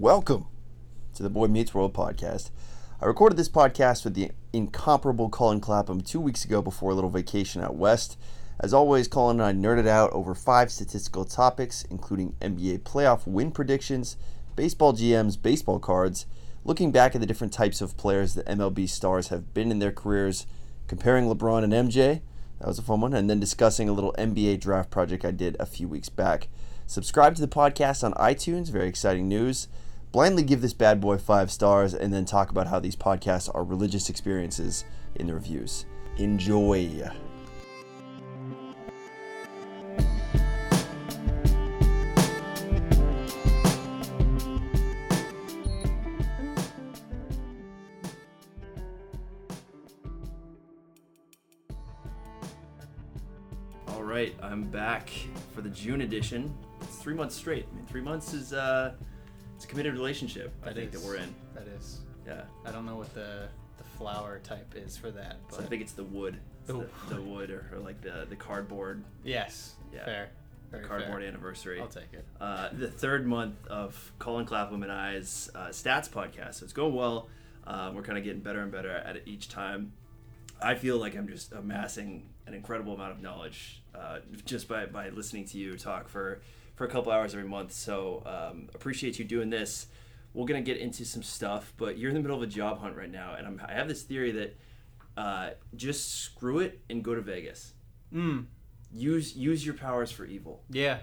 Welcome to the Boy Meets World podcast. I recorded this podcast with the incomparable Colin Clapham two weeks ago before a little vacation out west. As always, Colin and I nerded out over five statistical topics, including NBA playoff win predictions, baseball GMs, baseball cards, looking back at the different types of players that MLB stars have been in their careers, comparing LeBron and MJ. That was a fun one. And then discussing a little NBA draft project I did a few weeks back. Subscribe to the podcast on iTunes. Very exciting news. Blindly give this bad boy five stars and then talk about how these podcasts are religious experiences in the reviews. Enjoy. All right, I'm back for the June edition. It's three months straight. I mean, three months is uh, it's a committed relationship. I That think that we're in. That is. Yeah. I don't know what the the flower type is for that, but So I think it's the wood. It's The the, the wood or, or like the the cardboard yes, Yeah. fair, very cardboard fair. anniversary. I'll take it. Uh, the third month of Colin Clapham and I's uh, stats podcast. So it's going well. Uh, we're kind of getting better and better at it each time. I feel like I'm just amassing an incredible amount of knowledge uh, just by, by listening to you talk for, for a couple hours every month. So um, appreciate you doing this. We're gonna get into some stuff, but you're in the middle of a job hunt right now, and I'm, I have this theory that uh, just screw it and go to Vegas. Mm, Use use your powers for evil. yeah,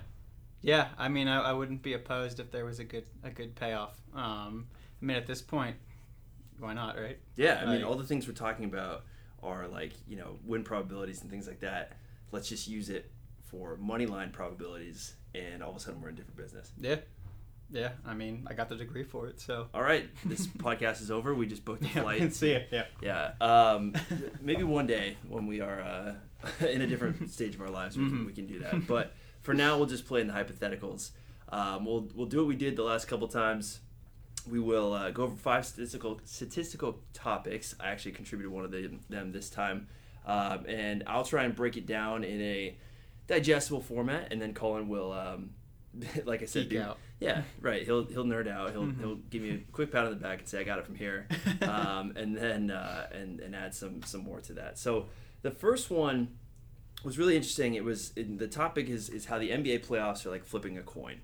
yeah. I mean, I, I wouldn't be opposed if there was a good a good payoff. Um, I mean, at this point, why not, right? Yeah, I mean, all the things we're talking about are like you know win probabilities and things like that. Let's just use it for money line probabilities, and all of a sudden we're in different business. Yeah, yeah. I mean, I got the degree for it, so. All right, this podcast is over. We just booked a Yeah, flight. see it. Yeah. Yeah, um, maybe one day when we are uh, in a different stage of our lives, we, can, Mhm. we can do that. But for now, we'll just play in the hypotheticals. Um, we'll we'll do what we did the last couple times. We will uh, go over five statistical statistical topics. I actually contributed one of the, them this time, um, and I'll try and break it down in a digestible format, and then Colin will, um, like I said, Geek do- out. yeah, right. He'll he'll nerd out. He'll Mhm. he'll give me a quick pat on the back and say I got it from here, um, and then uh, and and add some some more to that. So the first one was really interesting. It was the topic is is how the NBA playoffs are like flipping a coin,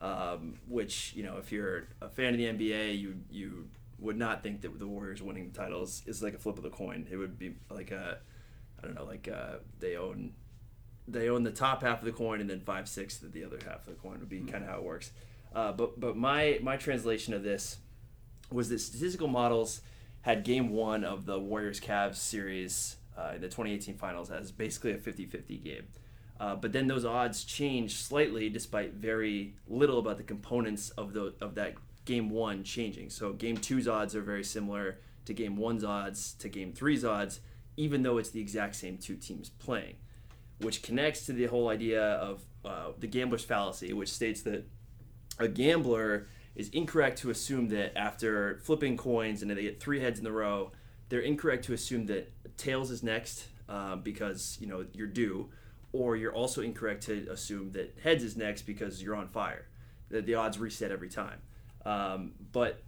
um, which you know if you're a fan of the NBA, you you would not think that the Warriors winning the titles is like a flip of the coin. It would be like a I don't know like uh, they own they own the top half of the coin and then five sixths of the other half of the coin would be kind of how it works. Uh, but but my my translation of this was that statistical models had game one of the Warriors Cavs series uh, in the 2018 finals as basically a 50-50 game. Uh, but then those odds changed slightly despite very little about the components of the of that game one changing. So game two's odds are very similar to game one's odds to game three's odds, even though it's the exact same two teams playing which connects to the whole idea of uh, the gambler's fallacy, which states that a gambler is incorrect to assume that after flipping coins and they get three heads in a row, they're incorrect to assume that tails is next uh, because you know you're due, or you're also incorrect to assume that heads is next because you're on fire. That the odds reset every time. Um, but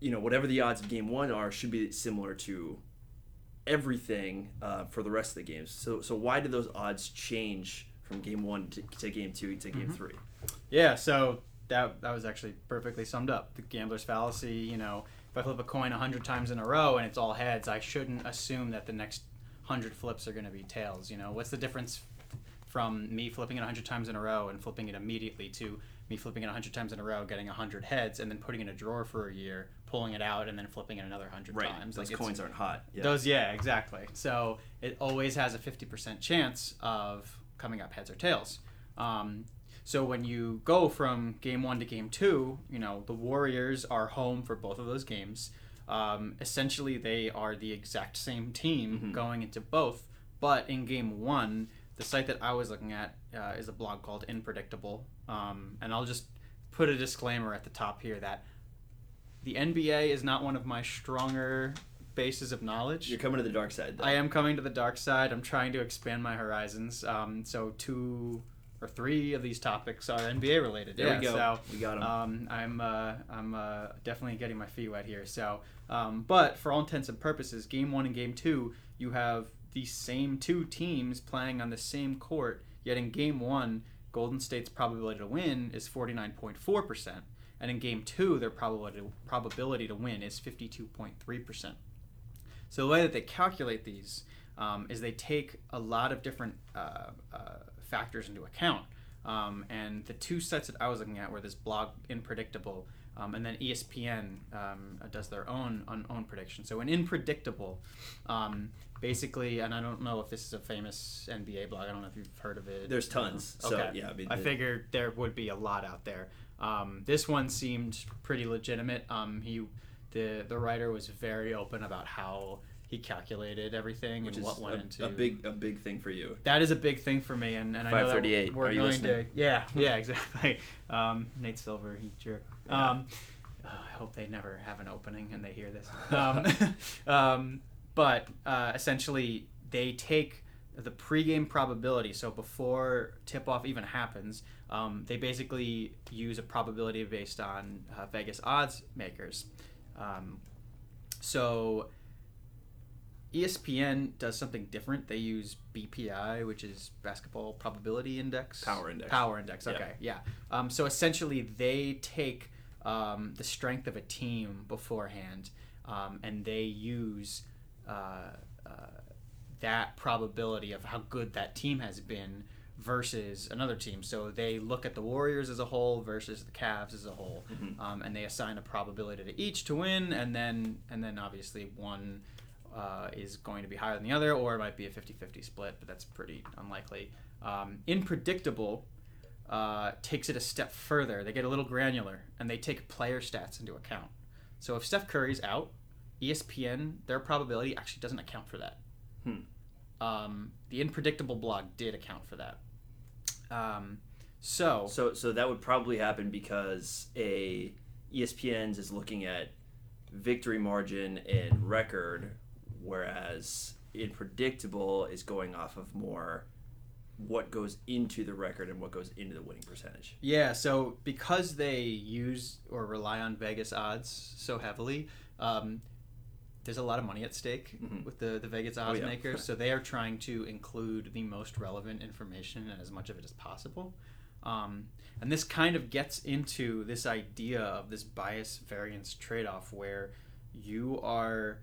you know whatever the odds of game one are should be similar to everything uh, for the rest of the games. So so why did those odds change from game one to, to game two to game Mhm. three? Yeah, so that that was actually perfectly summed up. The gambler's fallacy, you know, if I flip a coin 100 times in a row and it's all heads, I shouldn't assume that the next 100 flips are going to be tails, you know. What's the difference from me flipping it 100 times in a row and flipping it immediately to me flipping it 100 times in a row, getting 100 heads and then putting it in a drawer for a year, pulling it out and then flipping it another 100 times. Those it's- coins aren't hot. Yeah. those, yeah, exactly. So it always has a 50% chance of coming up heads or tails. Um, so when you go from game one to game two, you know, the Warriors are home for both of those games. Um, essentially, they are the exact same team Mhm. going into both. But in game one, the site that I was looking at uh, is a blog called Inpredictable. Um, and I'll just put a disclaimer at the top here that the NBA is not one of my stronger bases of knowledge. You're coming to the dark side. Though. I am coming to the dark side. I'm trying to expand my horizons. Um, so two or three of these topics are NBA related. There yeah, we go. So we got him. um, I'm uh, I'm uh, definitely getting my feet wet here. So, um, but for all intents and purposes, game one and game two, you have the same two teams playing on the same court. Yet in game one, Golden State's probability to win is 49.4 percent, and in game two, their probability probability to win is 52.3 percent. So the way that they calculate these um, is they take a lot of different uh, uh, factors into account. Um, and the two sets that I was looking at were this blog Inpredictable, um, and then ESPN um, does their own own, own prediction. So in Unpredictable, um, basically, and I don't know if this is a famous NBA blog. I don't know if you've heard of it. There's tons. So Okay. yeah, I mean, I the- figured there would be a lot out there. Um, this one seemed pretty legitimate. Um, he, the the writer was very open about how he calculated everything which and what went a, into a big a big thing for you. that is a big thing for me, and, and I know that 538. we're Are you going to listening? yeah yeah exactly. Um, Nate Silver, he jerk. Yeah. Um, oh, I hope they never have an opening and they hear this. Um, um, but uh, essentially, they take the pregame probability. So before tip off even happens, um, they basically use a probability based on uh, Vegas odds makers. Um, so ESPN does something different. They use BPI, which is Basketball Probability Index. Power index. Power index. Yeah. Okay, yeah. Um, so essentially, they take um, the strength of a team beforehand, um, and they use uh, uh, that probability of how good that team has been versus another team. So they look at the Warriors as a whole versus the Cavs as a whole, Mhm. um, and they assign a probability to each to win, and then and then obviously one uh, is going to be higher than the other, or it might be a 50-50 split, but that's pretty unlikely. Um, Inpredictable uh, takes it a step further. They get a little granular, and they take player stats into account. So if Steph Curry's out, ESPN their probability actually doesn't account for that. Hmm. Um, the unpredictable blog did account for that. Um, so So so that would probably happen because a ESPN's is looking at victory margin and record, whereas unpredictable is going off of more what goes into the record and what goes into the winning percentage. Yeah, so because they use or rely on Vegas odds so heavily, um, there's a lot of money at stake Mhm. with the, the Vegas odds yeah. makers. So they are trying to include the most relevant information and as much of it as possible. Um, and this kind of gets into this idea of this bias variance trade off where you are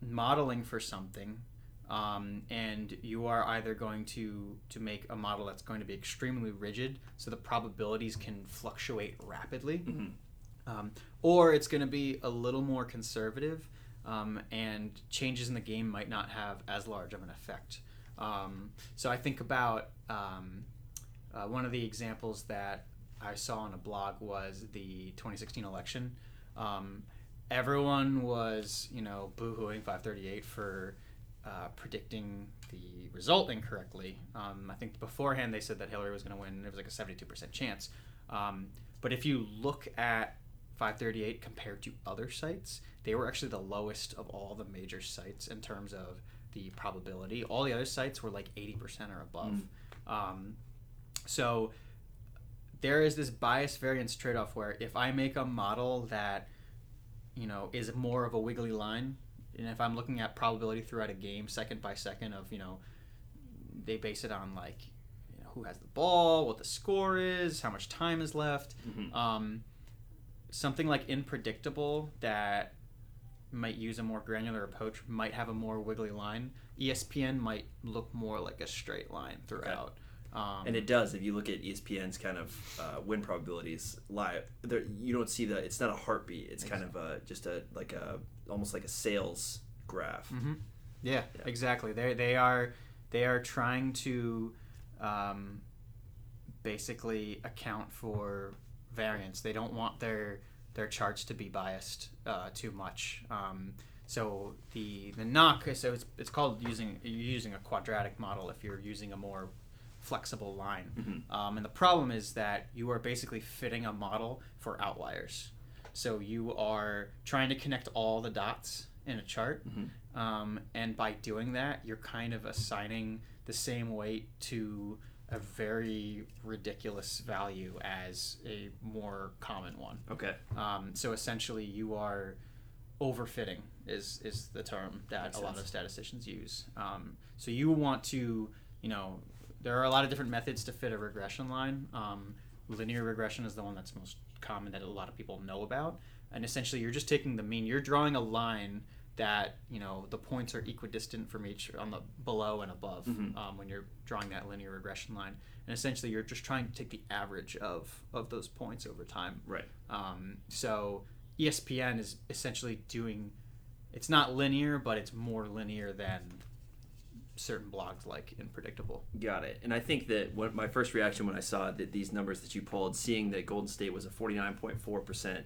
modeling for something um, and you are either going to to make a model that's going to be extremely rigid so the probabilities can fluctuate rapidly Mhm. um, or it's going to be a little more conservative um, and changes in the game might not have as large of an effect um, so i think about um, uh, one of the examples that i saw on a blog was the 2016 election um, everyone was you know boohooing 538 for uh, predicting the result incorrectly. Um, I think beforehand they said that Hillary was going to win. It was like a 72% chance. Um, but if you look at 538 compared to other sites, they were actually the lowest of all the major sites in terms of the probability. All the other sites were like 80% or above. Um, so there is this bias variance trade off where if I make a model that you know is more of a wiggly line and if i'm looking at probability throughout a game second by second of you know they base it on like you know, who has the ball what the score is how much time is left Mhm. um, something like unpredictable that might use a more granular approach might have a more wiggly line espn might look more like a straight line throughout um, And it does. If you look at ESPN's kind of uh, win probabilities live, there, you don't see the. It's not a heartbeat. It's kind of a just a like a almost like a sales graph. hmm Yeah, Yeah. exactly. They they are they are trying to um, basically account for variance. They don't want their their charts to be biased uh, too much. Um, so the the knock so it's, it's called using you're using a quadratic model if you're using a more flexible line. Mhm. Um, and the problem is that you are basically fitting a model for outliers. So you are trying to connect all the dots in a chart, Mhm. um, and by doing that, you're kind of assigning the same weight to a very ridiculous value as a more common one. Okay. Um, so essentially, you are overfitting is is the term that Makes a lot sense. of statisticians use. Um, so you want to, you know, there are a lot of different methods to fit a regression line. Um, linear regression is the one that's most common that a lot of people know about, and essentially, you're just taking the mean. You're drawing a line that you know the points are equidistant from each on the below and above Mhm. um, when you're drawing that linear regression line and essentially you're just trying to take the average of of those points over time Right. um, so ESPN is essentially doing it's not linear, but it's more linear than certain blogs like Unpredictable. Got it. And I think that what my first reaction when I saw that these numbers that you pulled, seeing that Golden State was a 49.4%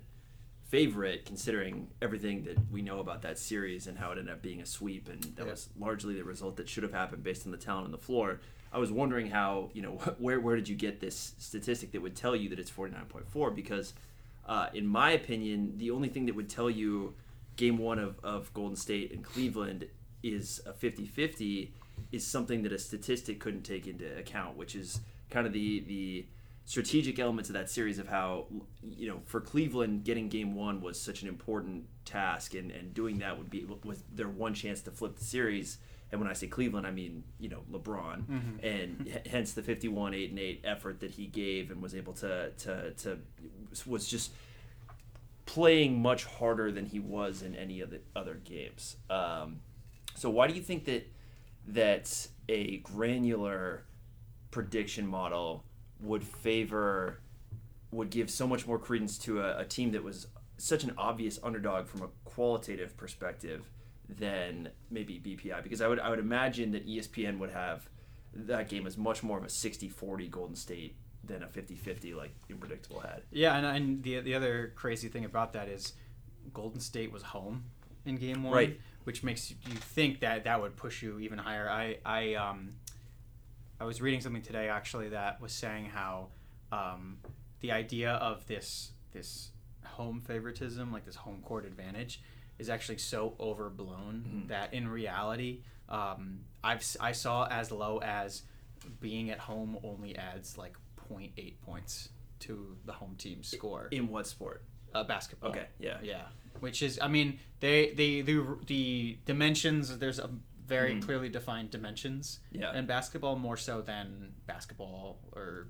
favorite, considering everything that we know about that series and how it ended up being a sweep, and that Yeah. was largely the result that should have happened based on the talent on the floor. I was wondering how, you know, where where did you get this statistic that would tell you that it's 49.4? Because, uh, in my opinion, the only thing that would tell you game one of, of Golden State and Cleveland is a 50 50 is something that a statistic couldn't take into account, which is kind of the, the strategic elements of that series of how, you know, for Cleveland, getting game one was such an important task, and, and doing that would be was their one chance to flip the series. And when I say Cleveland, I mean, you know, LeBron, and hence the 51 8 and 8 effort that he gave and was able to, to, to was just playing much harder than he was in any of the other games. Um, so why do you think that that a granular prediction model would favor would give so much more credence to a, a team that was such an obvious underdog from a qualitative perspective than maybe BPI because I would I would imagine that ESPN would have that game as much more of a 60-40 Golden State than a 50-50 like Unpredictable had. Yeah, and, and the the other crazy thing about that is Golden State was home in game one, Right. which makes you think that that would push you even higher. I I um I was reading something today actually that was saying how um, the idea of this this home favoritism, like this home court advantage, is actually so overblown Mhm. that in reality, um, I've I saw as low as being at home only adds like 0.8 points to the home team's score. In what sport? Uh, basketball. Okay, yeah. Yeah, which is, I mean, they they the the dimensions. There's a very Mhm. clearly defined dimensions Yeah. in basketball more so than basketball or,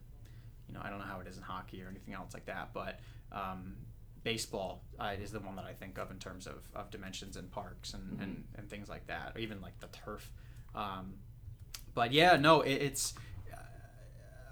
you know, I don't know how it is in hockey or anything else like that, but um, baseball uh, is the one that I think of in terms of, of dimensions and parks and, Mm-hmm. and, and things like that, or even like the turf. Um, but yeah, no, it, it's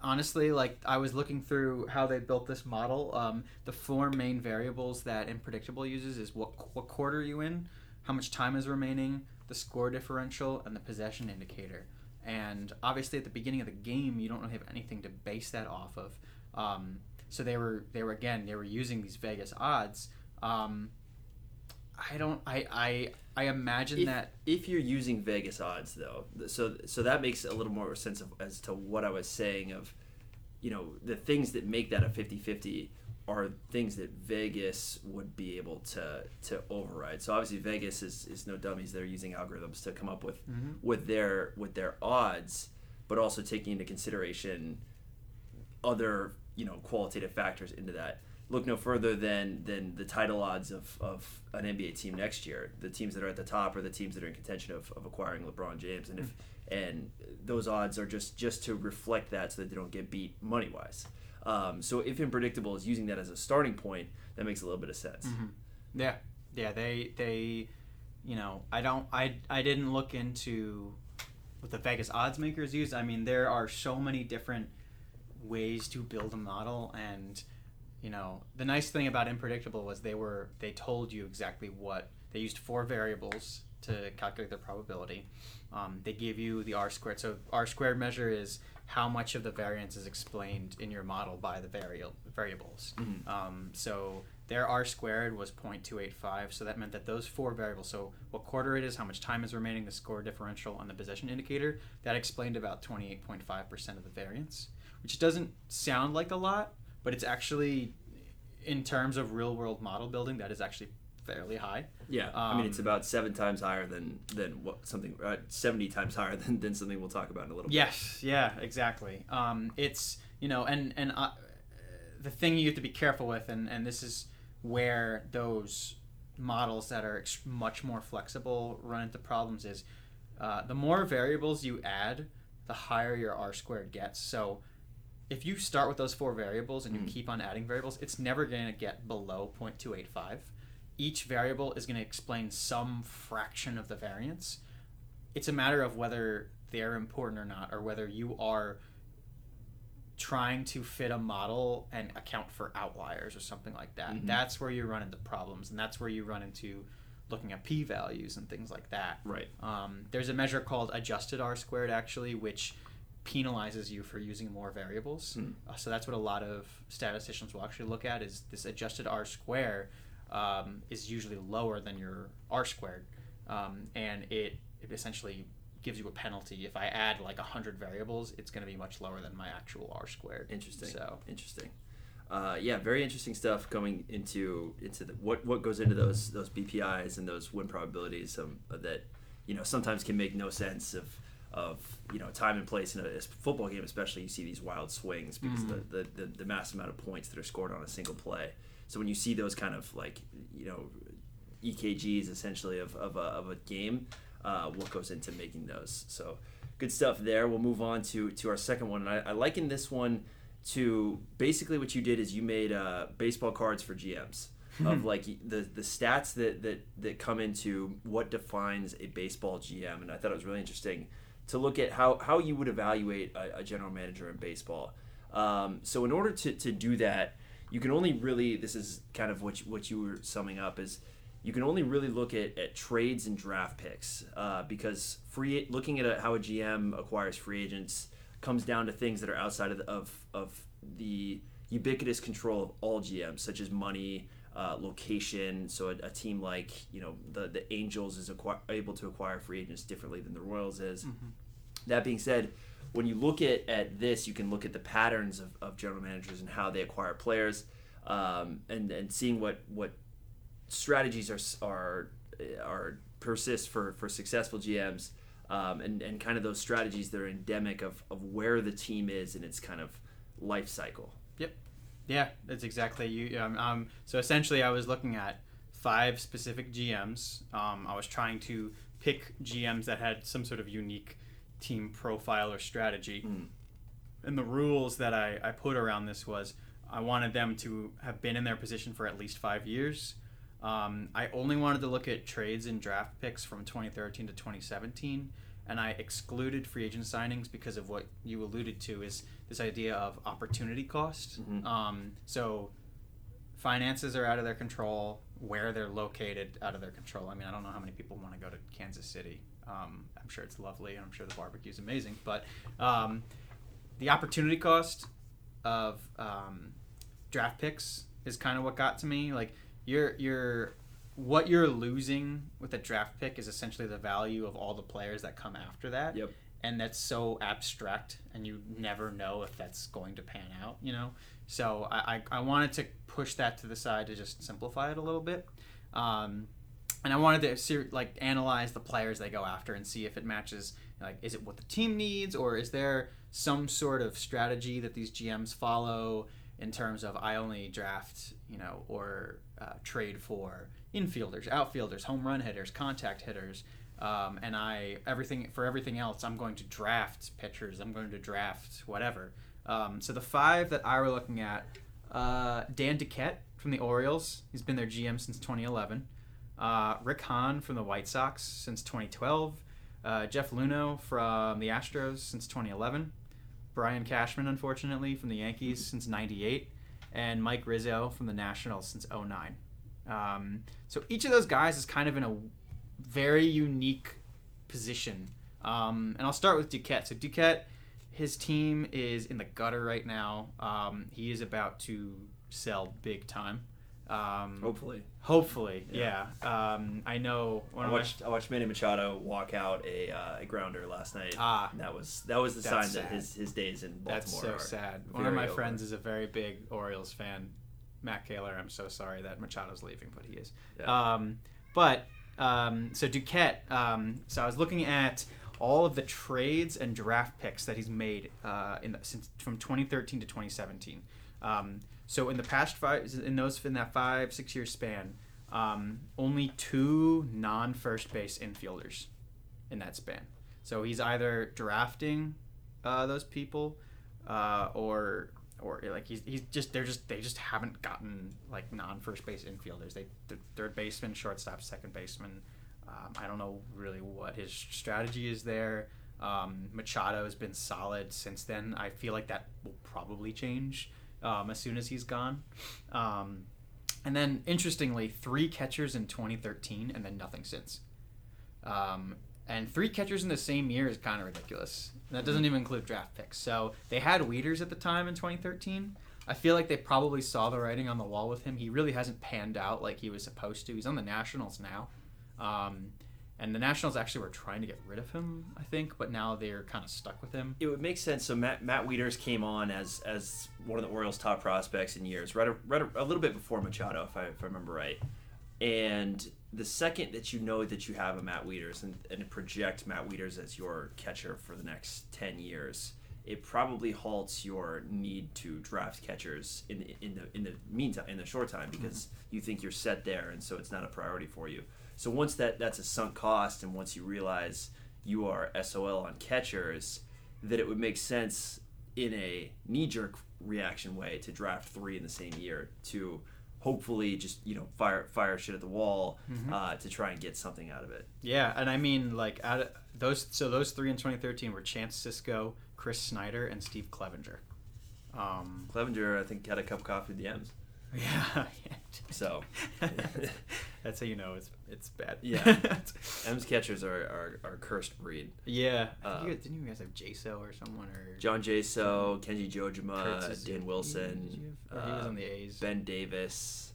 honestly like I was looking through how they built this model. Um, the four main variables that Unpredictable uses is what what quarter you in, how much time is remaining, the score differential, and the possession indicator. And obviously, at the beginning of the game, you don't really have anything to base that off of. Um, so they were they were again they were using these Vegas odds. Um, I don't I I I imagine if, that if you're using Vegas odds though, so so that makes a little more sense of as to what I was saying of, you know, the things that make that a 50-50 are things that Vegas would be able to to override. So obviously Vegas is, is no dummies. They're using algorithms to come up with mm-hmm. with their with their odds, but also taking into consideration other you know qualitative factors into that. Look no further than than the title odds of, of an NBA team next year. The teams that are at the top are the teams that are in contention of, of acquiring LeBron James, and if and those odds are just just to reflect that so that they don't get beat money wise. Um, so if Unpredictable is using that as a starting point, that makes a little bit of sense. Yeah, yeah. They they, you know, I don't I I didn't look into what the Vegas odds makers use. I mean, there are so many different ways to build a model, and you know, the nice thing about Unpredictable was they were they told you exactly what they used four variables to calculate their probability. Um, they give you the R squared. So R squared measure is how much of the variance is explained in your model by the variable variables. Mhm. Um, so their R squared was 0.285. So that meant that those four variables, so what quarter it is, how much time is remaining, the score differential, and the possession indicator, that explained about 28.5% of the variance, which doesn't sound like a lot, but it's actually, in terms of real world model building, that is actually fairly high. Yeah, I mean it's Um, about seven times higher than than what something uh, seventy times higher than, than something we'll talk about in a little bit. Yes, yeah, exactly. Um, it's you know, and and uh, the thing you have to be careful with, and and this is where those models that are ex- much more flexible run into problems is uh, the more variables you add, the higher your r squared gets. So if you start with those four variables and you Mm. keep on adding variables, it's never going to get below 0.285. Each variable is going to explain some fraction of the variance. It's a matter of whether they're important or not, or whether you are trying to fit a model and account for outliers or something like that. Mhm. That's where you run into problems, and that's where you run into looking at p values and things like that. Right. Um, there's a measure called adjusted r squared actually, which penalizes you for using more variables. Hmm. Uh, so that's what a lot of statisticians will actually look at is this adjusted r square um, is usually lower than your r squared, um, and it, it essentially gives you a penalty. If I add like hundred variables, it's going to be much lower than my actual r squared. Interesting. So Interesting. Uh, yeah, very interesting stuff coming into into the, what what goes into those those BPIs and those win probabilities um, that you know sometimes can make no sense of of you know time and place in a, football game, especially you see these wild swings because Mhm. the, the, the the massive amount of points that are scored on a single play. So when you see those kind of like you know EKGs essentially of, of, a, of a game, uh, what goes into making those. So good stuff there. We'll move on to to our second one, and I, I liken this one to basically what you did is you made uh, baseball cards for GMs of like the the stats that that that come into what defines a baseball GM, and I thought it was really interesting to look at how how you would evaluate a, a general manager in baseball. Um, so in order to, to do that, you can only really this is kind of what you, what you were summing up is you can only really look at, at trades and draft picks uh, because free looking at a, how a GM acquires free agents comes down to things that are outside of the, of, of the ubiquitous control of all GMs, such as money, uh, location. So a, a team like you know the the Angels is acquire, able to acquire free agents differently than the Royals is. That being said, when you look at, at this, you can look at the patterns of, of general managers and how they acquire players, um, and and seeing what what strategies are are are persist for for successful GMs, um, and and kind of those strategies that are endemic of of where the team is in its kind of life cycle. Yeah, that's exactly you. Um, um, so essentially, I was looking at five specific GMs. Um, I was trying to pick GMs that had some sort of unique team profile or strategy. Mm. And the rules that I, I put around this was I wanted them to have been in their position for at least five years. Um, I only wanted to look at trades and draft picks from 2013 to 2017, and I excluded free agent signings because of what you alluded to is this idea of opportunity cost. Mhm. Um, so finances are out of their control, where they're located out of their control. I mean, I don't know how many people want to go to Kansas City. Um, I'm sure it's lovely, and I'm sure the barbecue is amazing, but um, the opportunity cost of um, draft picks is kind of what got to me. Like you're you're what you're losing with a draft pick is essentially the value of all the players that come after that. Yep. And that's so abstract, and you never know if that's going to pan out. You know, so I I, I wanted to push that to the side to just simplify it a little bit. Um, and I wanted to ser- like analyze the players they go after and see if it matches. Like, is it what the team needs, or is there some sort of strategy that these GMs follow in terms of I only draft, you know, or uh, trade for infielders, outfielders, home run hitters, contact hitters, um, and I everything for everything else I'm going to draft pitchers. I'm going to draft whatever. Um, so the five that I were looking at, uh, Dan Duquette from the Orioles. He's been their GM since 2011. Uh, Rick Hahn from the White Sox since 2012. Uh, Jeff Luhnow from the Astros since 2011. Brian Cashman, unfortunately, from the Yankees since 98. And Mike Rizzo from the Nationals since 09. Um, so each of those guys is kind of in a very unique position. Um, and I'll start with Duquette. So Duquette, his team is in the gutter right now. Um, he is about to sell big time. Um, Hopefully, hopefully, Yeah. yeah. Um, I know one I of my watched I watched Manny Machado walk out a, uh, a grounder last night. Ah. that was that was the sign that his, his days in Baltimore. That's so sad. One of my over. friends is a very big Orioles fan. Matt Kaler. I'm so sorry that Machado's leaving, but he is. Yeah. Um, but um, so Duquette. Um, so I was looking at all of the trades and draft picks that he's made uh, in the, since from 2013 to 2017. Um, so in the past five, in those in that five six year span, um, only two non first base infielders in that span. So he's either drafting uh, those people uh, or or like he's, he's just they're just they just haven't gotten like non first base infielders. They third baseman, shortstop, second baseman. Um, I don't know really what his strategy is there. Um, Machado has been solid since then. I feel like that will probably change um, as soon as he's gone. Um, and then interestingly, three catchers in 2013 and then nothing since. And three catchers in the same year is kind of ridiculous. And that doesn't even include draft picks. So they had Wieters at the time in 2013. I feel like they probably saw the writing on the wall with him. He really hasn't panned out like he was supposed to. He's on the Nationals now. Um, and the Nationals actually were trying to get rid of him, I think, but now they're kind of stuck with him. It would make sense. So Matt Matt came on as as one of the Orioles' top prospects in years, right, a, right a little bit before Machado, if I, if I remember right. And the second that you know that you have a Matt Wieters and, and project Matt Wieters as your catcher for the next ten years, it probably halts your need to draft catchers in the, in the in the meantime in the short time mm-hmm. because you think you're set there, and so it's not a priority for you. So once that that's a sunk cost, and once you realize you are SOL on catchers, that it would make sense in a knee jerk reaction way to draft three in the same year to hopefully just you know fire fire shit at the wall uh, to try and get something out of it. Yeah, and I mean like out of those so those three in 2013 were Chance Sisco, Chris Snyder, and Steve Clevenger. Um, Clevenger, I think, had a cup of coffee with the M's. yeah. So That's how you know it's it's bad. Yeah. M's catchers are, are, are a cursed breed. yeah. Uh, you guys, didn't you guys have Jaso or someone or John Jaso, Kenji Jojima, Dan Wilson, have- he was uh, on the A's. Ben Davis.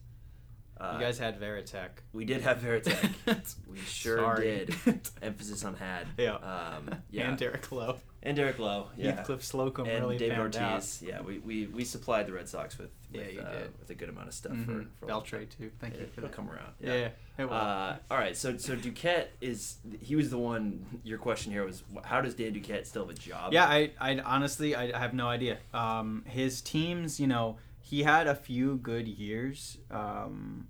Uh, you guys had Varitek. we did have Varitek. we sure Sorry. did. Emphasis on had. Yeah. Um, yeah. And Derek Lowe. And Derek Lowe. Yeah. Heathcliff Slocum and really David Ortiz. Yeah, we, we, we supplied the Red Sox with, Yeah, with, you uh, did. with a good amount of stuff out. for, for a long. Beltre too. Thank you for it'll that. come around. Yeah. yeah. it will. Uh, all right, so so Duquette is he was the one. Your question here was how does Dan Duquette still have a job? Yeah, I, I honestly I have no idea. Um, his teams, you know, he had a few good years. Um,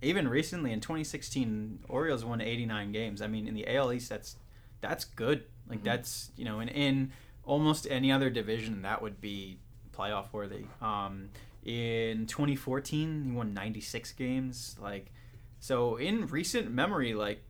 even recently in 2016, Orioles won 89 games. I mean, in the AL East, that's that's good. Like Mhm. that's you know, in in almost any other division, that would be playoff worthy. Um, in 2014, he won 96 games. Like, so in recent memory, like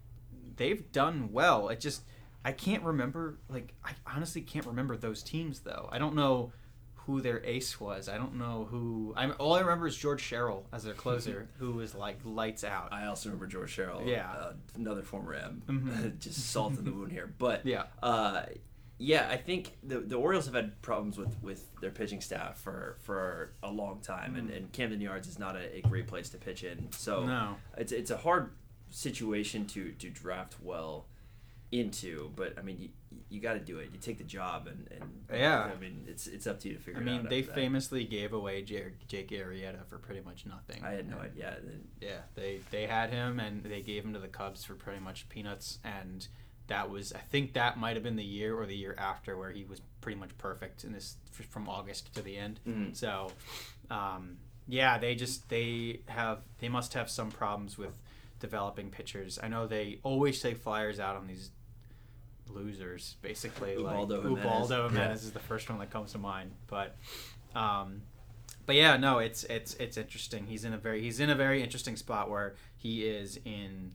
they've done well. It just I can't remember. Like I honestly can't remember those teams though. I don't know who their ace was. I don't know who. I'm all I remember is George Sherrill as their closer, who was like lights out. I also remember George Sherrill. Yeah. uh, another former M. Mhm. Just salt in the wound here, but Yeah. uh, yeah, I think the the Orioles have had problems with, with their pitching staff for, for a long time, and, Mm. and Camden Yards is not a, a great place to pitch in. So No. it's it's a hard situation to to draft well into, but I mean you, you got to do it. You take the job, and, and Yeah. I mean it's it's up to you to figure I it out. mean, they after that. famously gave away J- Jake Arrieta for pretty much nothing. I had no idea. Yeah, they they had him and they gave him to the Cubs for pretty much peanuts and that was I think that might have been the year or the year after where he was pretty much perfect in this from August to the end. Mhm. So, um, yeah, they just they have they must have some problems with developing pitchers. I know they always take flyers out on these losers, basically. Ubaldo like Jimenez. Ubaldo Yeah. Is the first one that comes to mind, but. Um, but yeah, no, it's it's it's interesting. He's in a very he's in a very interesting spot where he is in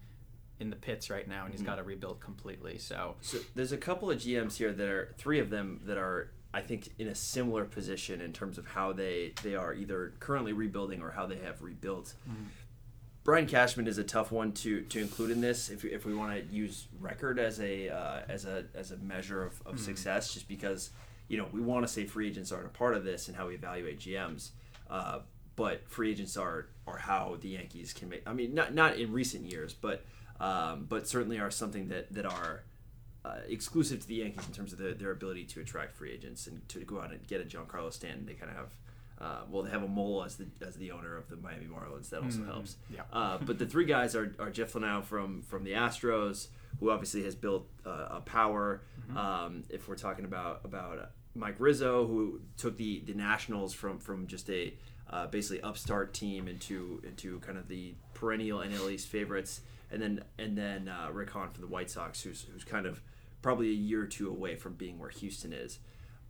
in the pits right now, and he's Mhm. got to rebuild completely. So So there's a couple of GMs here that are three of them that are I think in a similar position in terms of how they they are either currently rebuilding or how they have rebuilt. Mhm. Brian Cashman is a tough one to, to include in this if, if we want to use record as a uh, as a as a measure of, of Mhm. success just because you know we want to say free agents aren't a part of this and how we evaluate GMs uh, but free agents are are how the Yankees can make I mean not not in recent years but um, but certainly are something that that are uh, exclusive to the Yankees in terms of the, their ability to attract free agents and to go out and get a Giancarlo Stanton. They kind of have Uh, well, they have a mole as the as the owner of the Miami Marlins. That also Mm, helps. yeah. Uh, but the three guys are, are Jeff Luhnow from from the Astros, who obviously has built uh, a power. Mm-hmm. Um, if we're talking about about Mike Rizzo, who took the the Nationals from from just a uh, basically upstart team into into kind of the perennial NL East favorites, and then and then uh, Rick Hahn from the White Sox, who's who's kind of probably a year or two away from being where Houston is.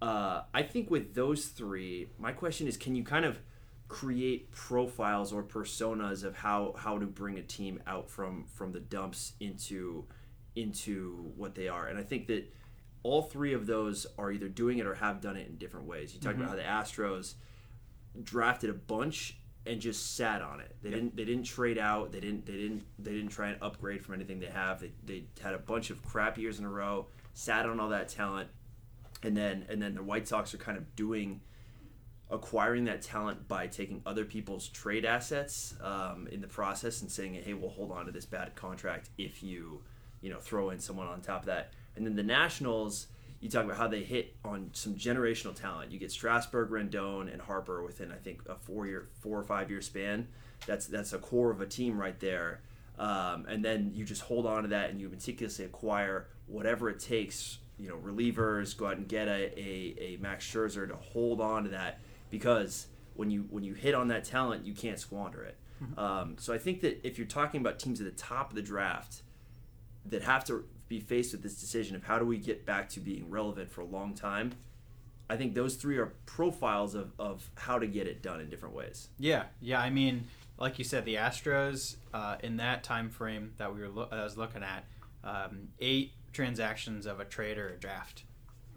Uh, I think with those three, my question is, can you kind of create profiles or personas of how how to bring a team out from from the dumps into into what they are? And I think that all three of those are either doing it or have done it in different ways. You talked about how the Astros drafted a bunch and just sat on it. They didn't they didn't trade out. They didn't they didn't they didn't try and upgrade from anything they have. They, they had a bunch of crap years in a row, sat on all that talent, and then and then the White Sox are kind of doing acquiring that talent by taking other people's trade assets um, in the process and saying, "Hey, we'll hold on to this bad contract if you, you know, throw in someone on top of that." And then the Nationals, you talk about how they hit on some generational talent. You get Strasburg, Rendon, and Harper within I think a four year, four or five year span. That's that's a core of a team right there. Um, and then you just hold on to that and you meticulously acquire whatever it takes. You know, relievers go out and get a, a, a Max Scherzer to hold on to that because when you when you hit on that talent, you can't squander it. Um, so I think that if you're talking about teams at the top of the draft that have to be faced with this decision of how do we get back to being relevant for a long time, I think those three are profiles of, of how to get it done in different ways. Yeah, yeah. I mean, like you said, the Astros uh, in that time frame that we were lo- I was looking at, um, eight transactions of a trade or a draft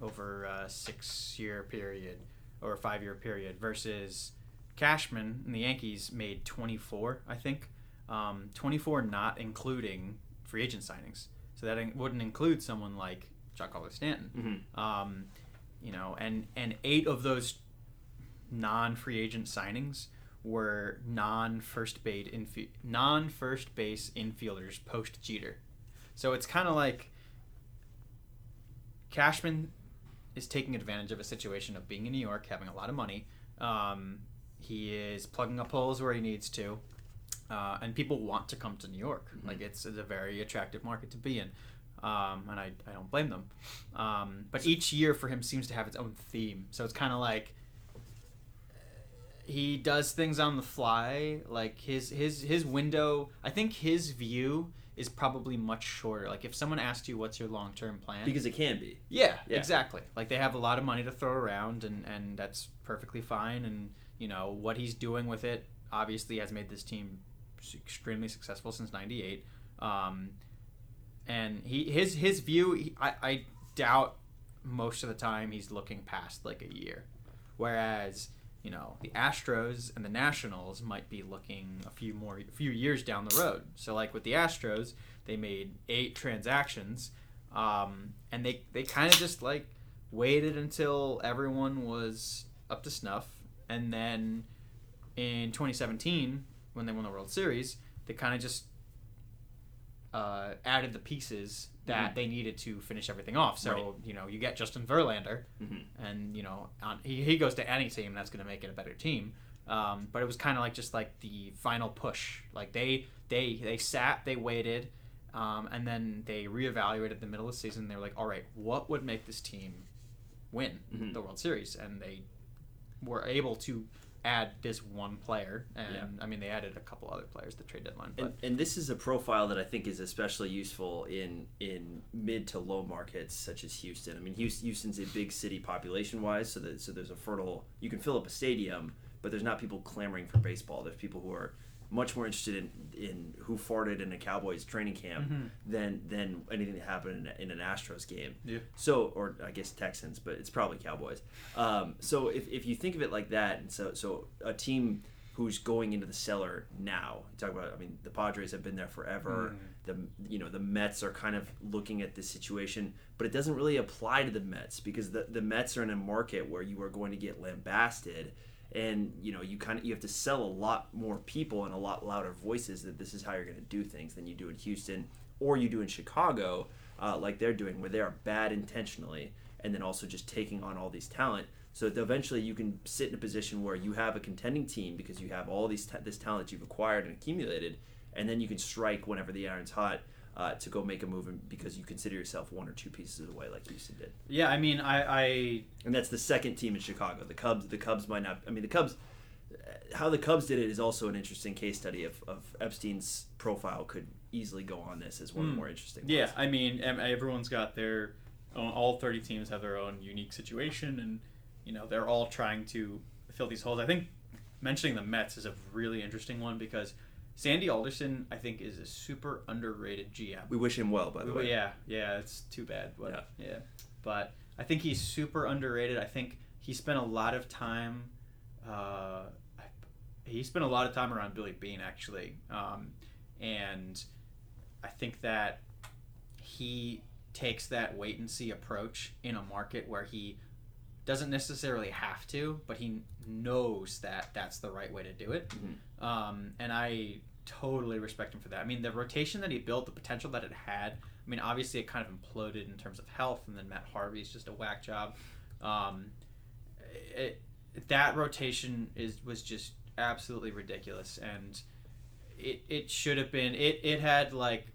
over a six-year period or a five-year period versus Cashman and the Yankees made 24, I think. Um, 24 not including free agent signings. So that in- wouldn't include someone like Chuck Giancarlo Stanton. Um, you know, and and eight of those non-free agent signings were non-first base infi- non-first base infielders post Jeter. So it's kind of like Cashman is taking advantage of a situation of being in New York, having a lot of money. Um, he is plugging up holes where he needs to, uh, and people want to come to New York. Like it's, it's a very attractive market to be in, um, and I, I don't blame them. Um, but each year for him seems to have its own theme. So it's kind of like he does things on the fly. Like his his his window. I think his view is probably much shorter. Like if someone asked you what's your long term plan, Because it can be. yeah, Yeah. exactly. Like they have a lot of money to throw around, and and that's perfectly fine. And you know what he's doing with it obviously has made this team extremely successful since '98. Um, and he his his view, he, I I doubt most of the time he's looking past like a year, whereas you know the Astros and the Nationals might be looking a few more a few years down the road. So like with the Astros, they made eight transactions, um, and they they kind of just like waited until everyone was up to snuff, and then in 2017 when they won the World Series, they kind of just uh, added the pieces that Mhm. they needed to finish everything off. So Right. you know you get Justin Verlander Mhm. and you know on, he, he goes to any team that's going to make it a better team um, but it was kind of like just like the final push like they they they sat they waited um, and then they reevaluated at the middle of the season they were like all right what would make this team win Mhm. the world series and they were able to add this one player and Yeah. i mean they added a couple other players the trade deadline but And, and this is a profile that I think is especially useful in in mid to low markets such as Houston. I mean, Houston's a big city population wise, so that so there's a fertile. You can fill up a stadium, but there's not people clamoring for baseball. There's people who are much more interested in, in who farted in a Cowboys training camp Mhm. than than anything that happened in, in an Astros game. Yeah. So, or I guess Texans, but it's probably Cowboys. Um, so if, if you think of it like that, and so so a team who's going into the cellar now, you talk about. I mean, the Padres have been there forever. The you know the Mets are kind of looking at this situation, but it doesn't really apply to the Mets because the the Mets are in a market where you are going to get lambasted. And you know you kind of you have to sell a lot more people and a lot louder voices that this is how you're going to do things than you do in Houston or you do in Chicago, uh, like they're doing, where they are bad intentionally, and then also just taking on all these talent. So that eventually you can sit in a position where you have a contending team because you have all these ta- this talent you've acquired and accumulated, and then you can strike whenever the iron's hot uh, to go make a move and- because you consider yourself one or two pieces away like Houston did. Yeah, I mean, I, I And that's the second team in Chicago. The Cubs. The Cubs might not. I mean, the Cubs. How the Cubs did it is also an interesting case study of, of Epstein's profile. Could easily go on this as one of the Hmm. more interesting. Yeah. I mean, everyone's got their own, all 30 teams have their own unique situation, and, you know, they're all trying to fill these holes. I think mentioning the Mets is a really interesting one because Sandy Alderson, I think, is a super underrated GM. We wish him well, by the way. yeah, yeah, it's too bad. But, yeah. But I think he's super underrated. I think he spent a lot of time. Uh, he spent a lot of time around Billy Beane, actually, um, and I think that he takes that wait and see approach in a market where he doesn't necessarily have to, but he knows that that's the right way to do it. Mhm. Um, and I totally respect him for that. I mean, the rotation that he built, the potential that it had. I mean, obviously it kind of imploded in terms of health, and then Matt Harvey's just a whack job. Um, it, that rotation is was just absolutely ridiculous, and it it should have been. It it had like.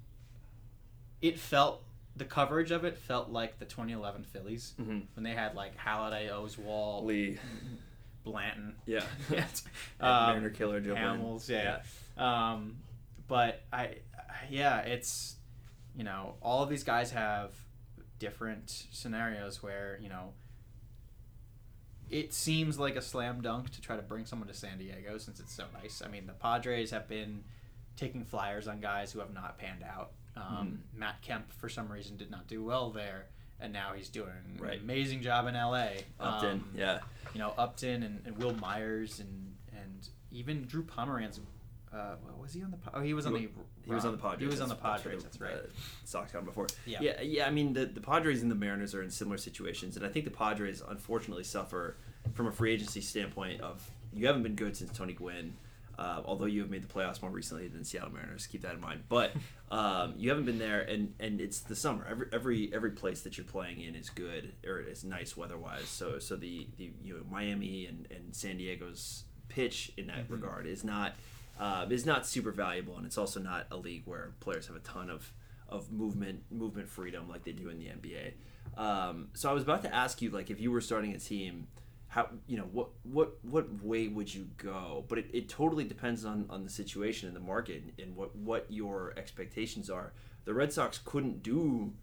It felt the coverage of it felt like the 2011 Phillies Mhm. when they had like Halladay, Oswalt, Lee. Blanton. Yeah. Yeah, Um, Mariner Killer, Joe. Hamels, yeah. Um, but I, I- yeah, it's, you know, all of these guys have different scenarios where you know. It seems like a slam dunk to try to bring someone to San Diego since it's so nice. I mean, the Padres have been taking flyers on guys who have not panned out. Um, Matt Kemp, for some reason, did not do well there, and now he's doing Right. an amazing job in LA. Upton. Um, yeah. you know Upton and, and Wil Myers and and even Drew Pomeranz. Uh, what was he on the? Oh, he was on He the. He was on the Padres. He was on the Padres. That's, That's right. uh, Sox him before. Yeah. yeah, yeah. I mean, the the Padres and the Mariners are in similar situations, and I think the Padres unfortunately suffer from a free agency standpoint of you haven't been good since Tony Gwynn. Uh, although you have made the playoffs more recently than Seattle Mariners, keep that in mind. But um, you haven't been there, and, and it's the summer. Every every every place that you're playing in is good or is nice weather-wise. So so the, the you know Miami and, and San Diego's pitch in that Mhm. regard is not uh, is not super valuable, and it's also not a league where players have a ton of of movement movement freedom like they do in the NBA. Um, so I was about to ask you, like, if you were starting a team, how you know what what what way would you go? But it, it totally depends on on the situation in the market and what what your expectations are. The Red Sox couldn't do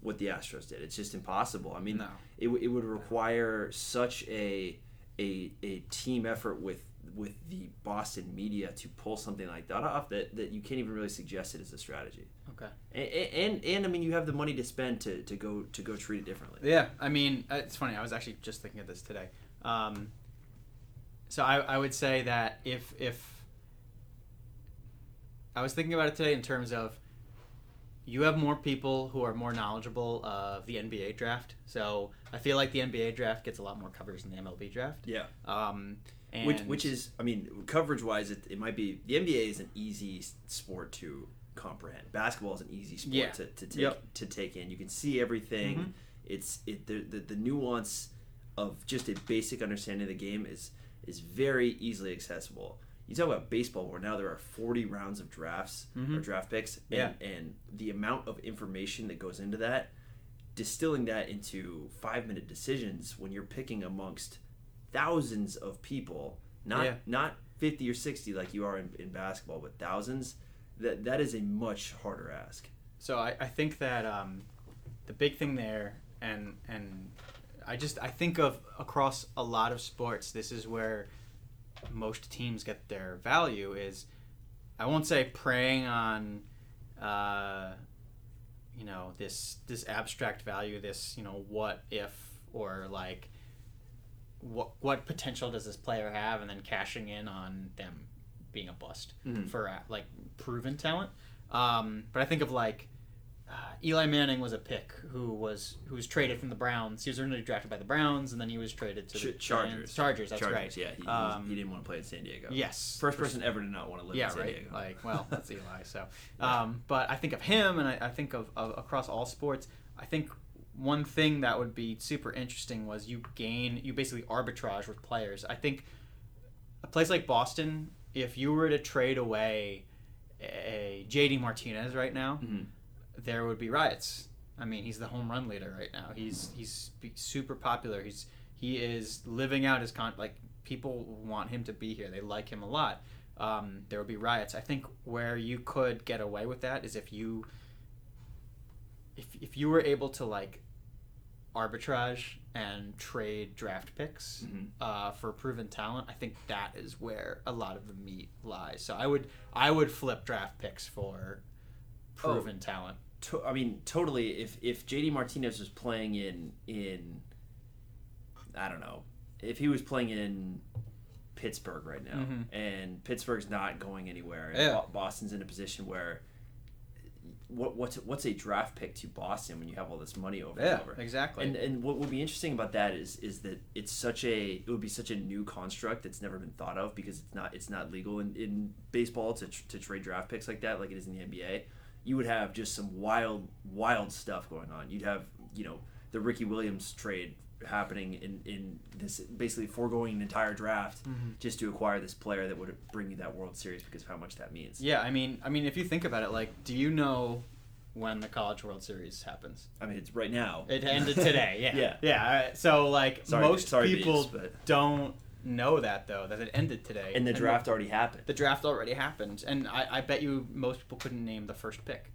what the Astros did. It's just impossible. I mean, No. it, it would require such a a a team effort with with the Boston media to pull something like that off that, that you can't even really suggest it as a strategy. Okay. And, and and I mean you have the money to spend to, to go to go treat it differently. Yeah, I mean, uh, it's funny. I was actually just thinking of this today. Um, so I, I would say that if if I was thinking about it today in terms of you have more people who are more knowledgeable of the NBA draft. So I feel like the NBA draft gets a lot more coverage than the MLB draft. Yeah. Um, and Which which is I mean coverage wise it, it might be the NBA is an easy sport to comprehend. Basketball is an easy sport Yeah. to, to take Yep. to take in. You can see everything. Mhm. It's it the, the the nuance of just a basic understanding of the game is is very easily accessible. You talk about baseball where now there are 40 rounds of drafts or Mhm. draft picks and, Yeah. and the amount of information that goes into that distilling that into 5 minute decisions when you're picking amongst thousands of people not Yeah. not 50 or 60 like you are in, in basketball but thousands that that is a much harder ask So I, I think that um, the big thing there, and and I just I think of across a lot of sports, this is where most teams get their value. Is I won't say preying on, uh, you know, this this abstract value, this you know what if or like what what potential does this player have, and then cashing in on them being a bust Mhm. for like proven talent. Um, but I think of like Eli Manning was a pick who was who was traded from the Browns. He was originally drafted by the Browns, and then he was traded to the Ch- Chargers. Giants. Chargers, that's Chargers, right. yeah he, Um, he didn't want to play in San Diego Yes, first person ever to not want to live yeah, in San right. Diego Like, well, that's Eli. So, um, but I think of him, and I, I think of, of across all sports. I think one thing that would be super interesting was you gain you basically arbitrage with players. I think a place like Boston, if you were to trade away a JD Martinez right now, Mhm. There would be riots. I mean, he's the home run leader right now. He's he's super popular. He's he is living out his con like people want him to be here. They like him a lot. Um, there would be riots. I think where you could get away with that is if you if if you were able to like arbitrage and trade draft picks Mhm. uh, for proven talent, I think that is where a lot of the meat lies. So I would I would flip draft picks for Oh. proven talent. To, I mean, totally. If if JD Martinez was playing in in, I don't know, if he was playing in Pittsburgh right now, Mhm. and Pittsburgh's not going anywhere, and Yeah. Boston's in a position where. What, what's what's a draft pick to Boston when you have all this money over and over? exactly. And and what would be interesting about that is is that it's such a it would be such a new construct that's never been thought of because it's not it's not legal in, in baseball to, tr- to trade draft picks like that like it is in the NBA. You would have just some wild wild stuff going on. You'd have you know the Ricky Williams trade happening in in this basically foregoing an entire draft mm-hmm. just to acquire this player that would bring you that World Series because of how much that means. yeah, I mean, I mean, if you think about it, like, do you know when the College World Series happens? I mean it's right now. It ended today. Yeah, Yeah. yeah. So like, Sorry- most sorry, people Bees, but- don't know that though that it ended today. and the draft already happened. the draft already happened, and I, I bet you most people couldn't name the first pick.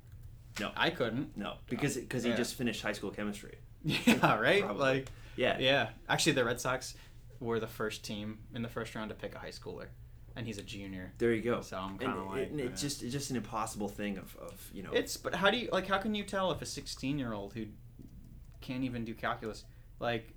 No. I couldn't. No, because because he Yeah. just finished high school chemistry. Yeah, right. Probably. Like, Yeah. yeah. Actually, the Red Sox were the first team in the first round to pick a high schooler, and he's a junior. There you go. So I'm kind of like, and uh, it's just it's just an impossible thing of, of you know. It's but how do you like? How can you tell if a 16 year old who can't even do calculus, like,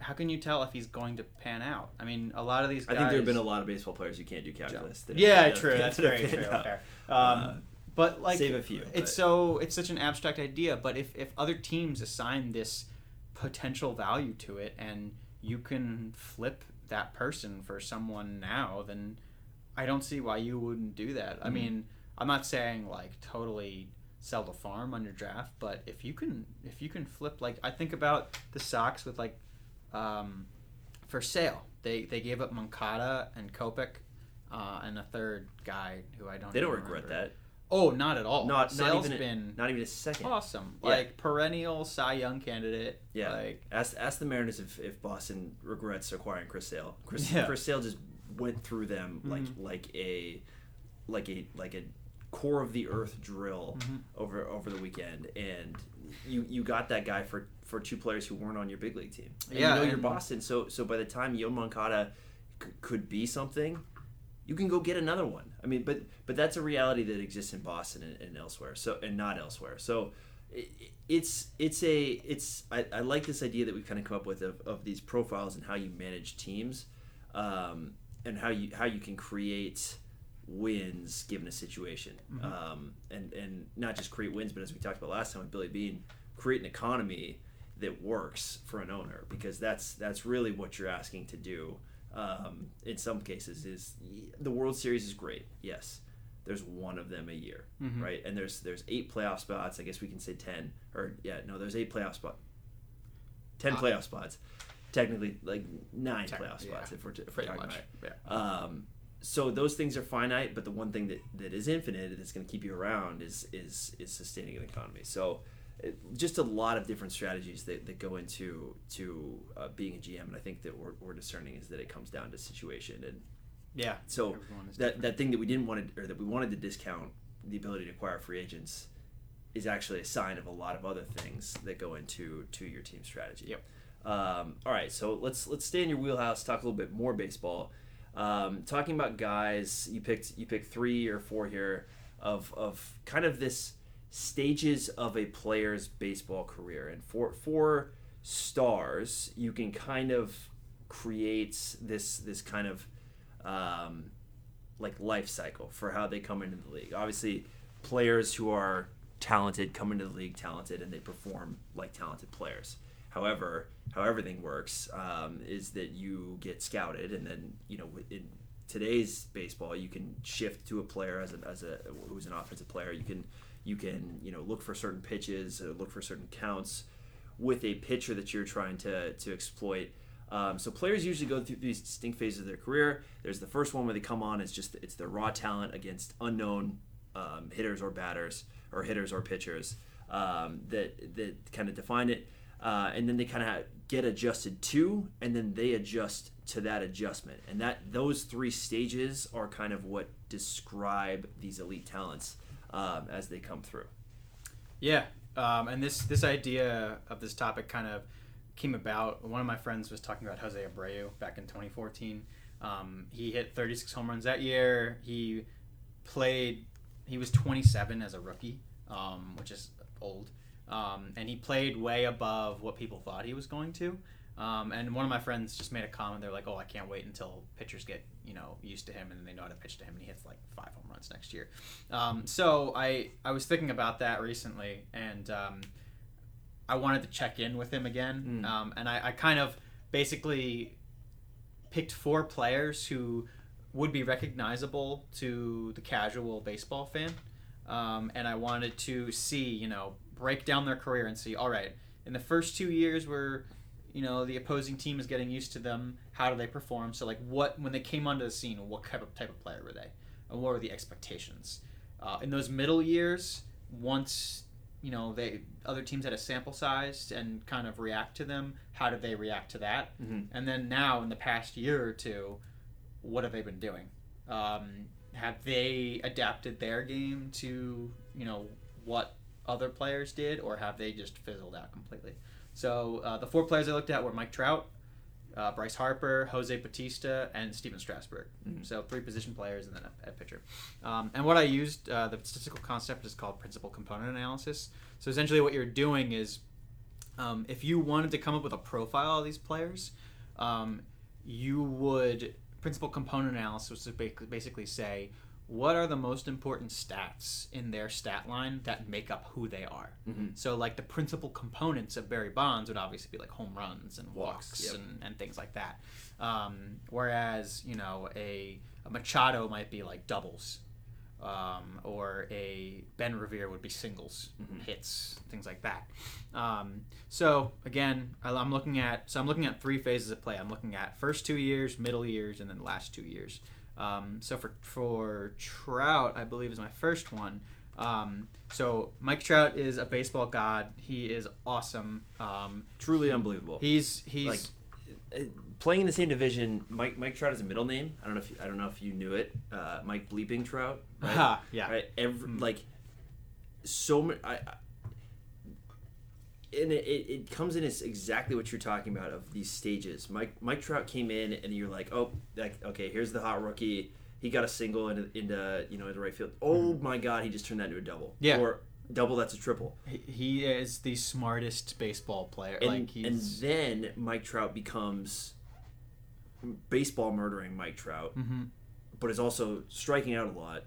how can you tell if he's going to pan out? I mean, a lot of these I think there have been a lot of baseball players who can't do calculus. that Yeah, true. That's very true. Fair. Um, Uh, but like, save a few, It's but- so it's such an abstract idea. But if if other teams assign this potential value to it, and you can flip that person for someone now, then I don't see why you wouldn't do that. I Mhm. mean, I'm not saying like totally sell the farm on your draft, but if you can if you can flip like I think about the Sox with like um, for Sale. They they gave up Moncada and Kopech uh, and a third guy who I don't. Know. They don't regret remember. that. Oh, not at all. Not not Sale's even a, been not even a second. awesome. Yeah. Like perennial Cy Young candidate. Yeah. Like Ask ask the Mariners if, if Boston regrets acquiring Chris Sale. Chris Yeah. Chris Sale just went through them like Mhm. like a like a like a core of the earth drill Mhm. over over the weekend and you you got that guy for for two players who weren't on your big league team. And Yeah, you know you're Boston, so so by the time Yo Moncada c- could be something, you can go get another one. I mean, but but that's a reality that exists in Boston and, and elsewhere. So and not elsewhere. So it's it's a it's I, I like this idea that we've kind of come up with of, of these profiles and how you manage teams, um, and how you how you can create wins given a situation, um, and and not just create wins, but as we talked about last time with Billy Beane, create an economy that works for an owner because that's that's really what you're asking to do. Um, in some cases, is the World Series is great. Yes, there's one of them a year, Mhm. right? And there's there's eight playoff spots. I guess we can say ten, or yeah, no, there's eight playoff spots. Ten Uh, playoff spots, technically like nine playoff spots yeah, if we're, t- if we're talking much. about it. Yeah. Um, so those things are finite, but the one thing that, that is infinite that's going to keep you around is is is sustaining an economy. So it, just a lot of different strategies that, that go into to uh, being a GM, and I think that we're, we're discerning is that it comes down to situation and Yeah. so that different. that thing that we didn't want to or that we wanted to discount the ability to acquire free agents is actually a sign of a lot of other things that go into to your team strategy. Yep. Um, all right, so let's let's stay in your wheelhouse. Talk a little bit more baseball. Um, talking about guys, you picked you picked three or four here of of kind of this stages of a player's baseball career, and for for stars, you can kind of create this this kind of um, like life cycle for how they come into the league. Obviously, players who are talented come into the league talented and they perform like talented players. However, how everything works um, is that you get scouted, and then you know in today's baseball, you can shift to a player as a, as a who's an offensive player. You can you can you know look for certain pitches, or look for certain counts, with a pitcher that you're trying to to exploit. Um, so players usually go through these distinct phases of their career. There's the first one where they come on. It's just it's their raw talent against unknown um, hitters or batters or hitters or pitchers um, that that kind of define it. Uh, and then they kind of get adjusted to, and then they adjust to that adjustment. And that those three stages are kind of what describe these elite talents um, as they come through. Yeah, um, and this this idea of this topic kind of came about. One of my friends was talking about Jose Abreu back in 2014. Um, he hit 36 home runs that year. He played. He was 27 as a rookie, um, which is old, um, and he played way above what people thought he was going to. Um, and one of my friends just made a comment. They're like, "Oh, I can't wait until pitchers get you know used to him and they know how to pitch to him, and he hits like five home runs next year." Um, so I I was thinking about that recently, and um, I wanted to check in with him again, Mm. um, and I, I kind of basically picked four players who would be recognizable to the casual baseball fan, um, and I wanted to see you know break down their career and see all right in the first two years where you know the opposing team is getting used to them how do they perform? So like what when they came onto the scene what type of type of player were they? And what were the expectations? Uh, in those middle years once you know they other teams had a sample size and kind of react to them how did they react to that? Mhm. and then now in the past year or two what have they been doing? Um, have they adapted their game to you know what other players did or have they just fizzled out completely so uh, the four players i looked at were mike trout uh, Bryce Harper, Jose Bautista, and Stephen Strasburg. Mhm. So three position players and then a, a pitcher. Um, and what I used, uh, the statistical concept is called principal component analysis. So essentially, what you're doing is, um, if you wanted to come up with a profile of these players, um, you would principal component analysis would basically say what are the most important stats in their stat line that make up who they are. Mhm. So, like the principal components of Barry Bonds would obviously be like home runs and Walks, yep. and, and things like that. Um, whereas, you know, a, a Machado might be like doubles, um, or a Ben Revere would be singles, Mhm. hits, things like that. Um, so again, I'm looking at so I'm looking at three phases of play. I'm looking at first two years, middle years, and then last two years. Um, so for for Trout, I believe is my first one. Um, so Mike Trout is a baseball god. He is awesome. Um, Truly unbelievable. he's he's like uh, playing in the same division. Mike Mike Trout is a middle name. I don't know if you, I don't know if you knew it. Uh, Mike Bleeping Trout. Right? Yeah. Right. Every Mm. like so many. I, I, and it, it, comes in as exactly what you're talking about of these stages. Mike Mike Trout came in and you're like, oh, like okay, here's the hot rookie. He got a single into, into you know into right field. Oh my God, he just turned that into a double. Mm-hmm. Yeah. Or double that's a triple. he, is the smartest baseball player. And, like and then Mike Trout becomes baseball murdering Mike Trout, Mhm. but is also striking out a lot,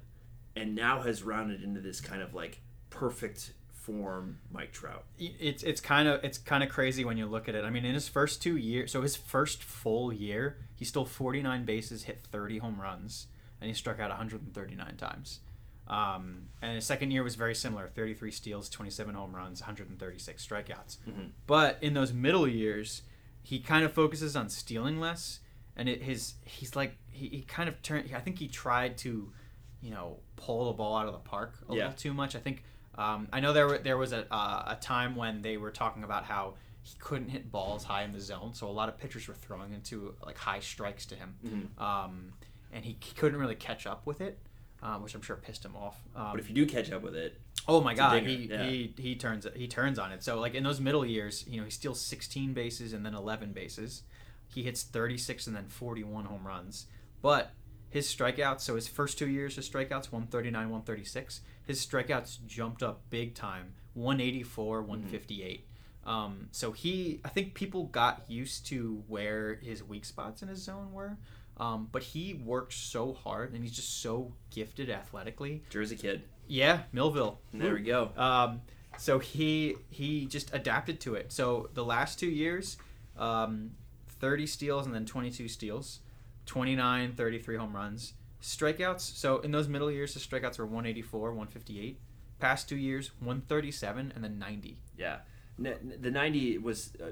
and now has rounded into this kind of like perfect form Mike Trout. it's it's kind of it's kind of crazy when you look at it. I mean, in his first two years, so his first full year, he stole 49 bases, hit 30 home runs, and he struck out 139 times. Um, and his second year was very similar: 33 steals, 27 home runs, 136 strikeouts. Mhm. But in those middle years, he kind of focuses on stealing less, and it, his he's like he, he kind of turned. I think he tried to, you know, pull the ball out of the park a Yeah. little too much. I think um, I know there were, there was a uh, a time when they were talking about how he couldn't hit balls high in the zone, so a lot of pitchers were throwing into like high strikes to him, Mhm. um, and he, he couldn't really catch up with it. Um, which I'm sure pissed him off. Um, But if you do catch up with it, Oh my god, he, yeah. he he turns he turns on it. So like in those middle years, you know, he steals 16 bases and then 11 bases. He hits 36 and then 41 home runs. But his strikeouts, so his first two years his strikeouts 139, 136. His strikeouts jumped up big time, 184, 158. Um, so he, I think people got used to where his weak spots in his zone were. Um, but he works so hard and he's just so gifted athletically. Jersey kid. Yeah, Millville. There we go. Um, so he he just adapted to it. So the last two years, um, 30 steals and then 22 steals, 29, 33 home runs, strikeouts. So in those middle years, the strikeouts were 184, 158. Past two years, 137 and then 90. Yeah. the 90 was uh,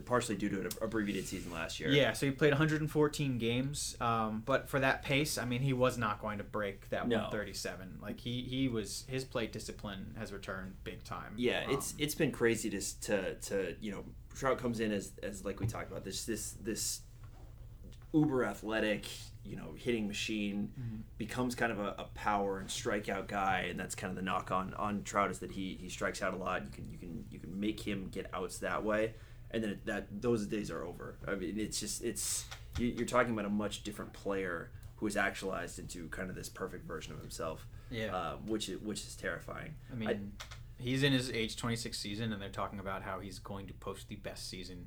partially due to an abbreviated season last year. Yeah, so he played 114 games, um, but for that pace, I mean, he was not going to break that No. 137. Like he he was his plate discipline has returned big time. Yeah, it's Um, it's been crazy to to to you know Trout comes in as as like we talked about this this this uber athletic you know hitting machine Mm-hmm. becomes kind of a, a power and strikeout guy and that's kind of the knock on on Trout is that he he strikes out a lot you can you can you can make him get outs that way and then that those days are over I mean it's just it's you, you're talking about a much different player who is actualized into kind of this perfect version of himself Yeah. uh, which is which is terrifying I mean, he's in his age 26 season, and they're talking about how he's going to post the best season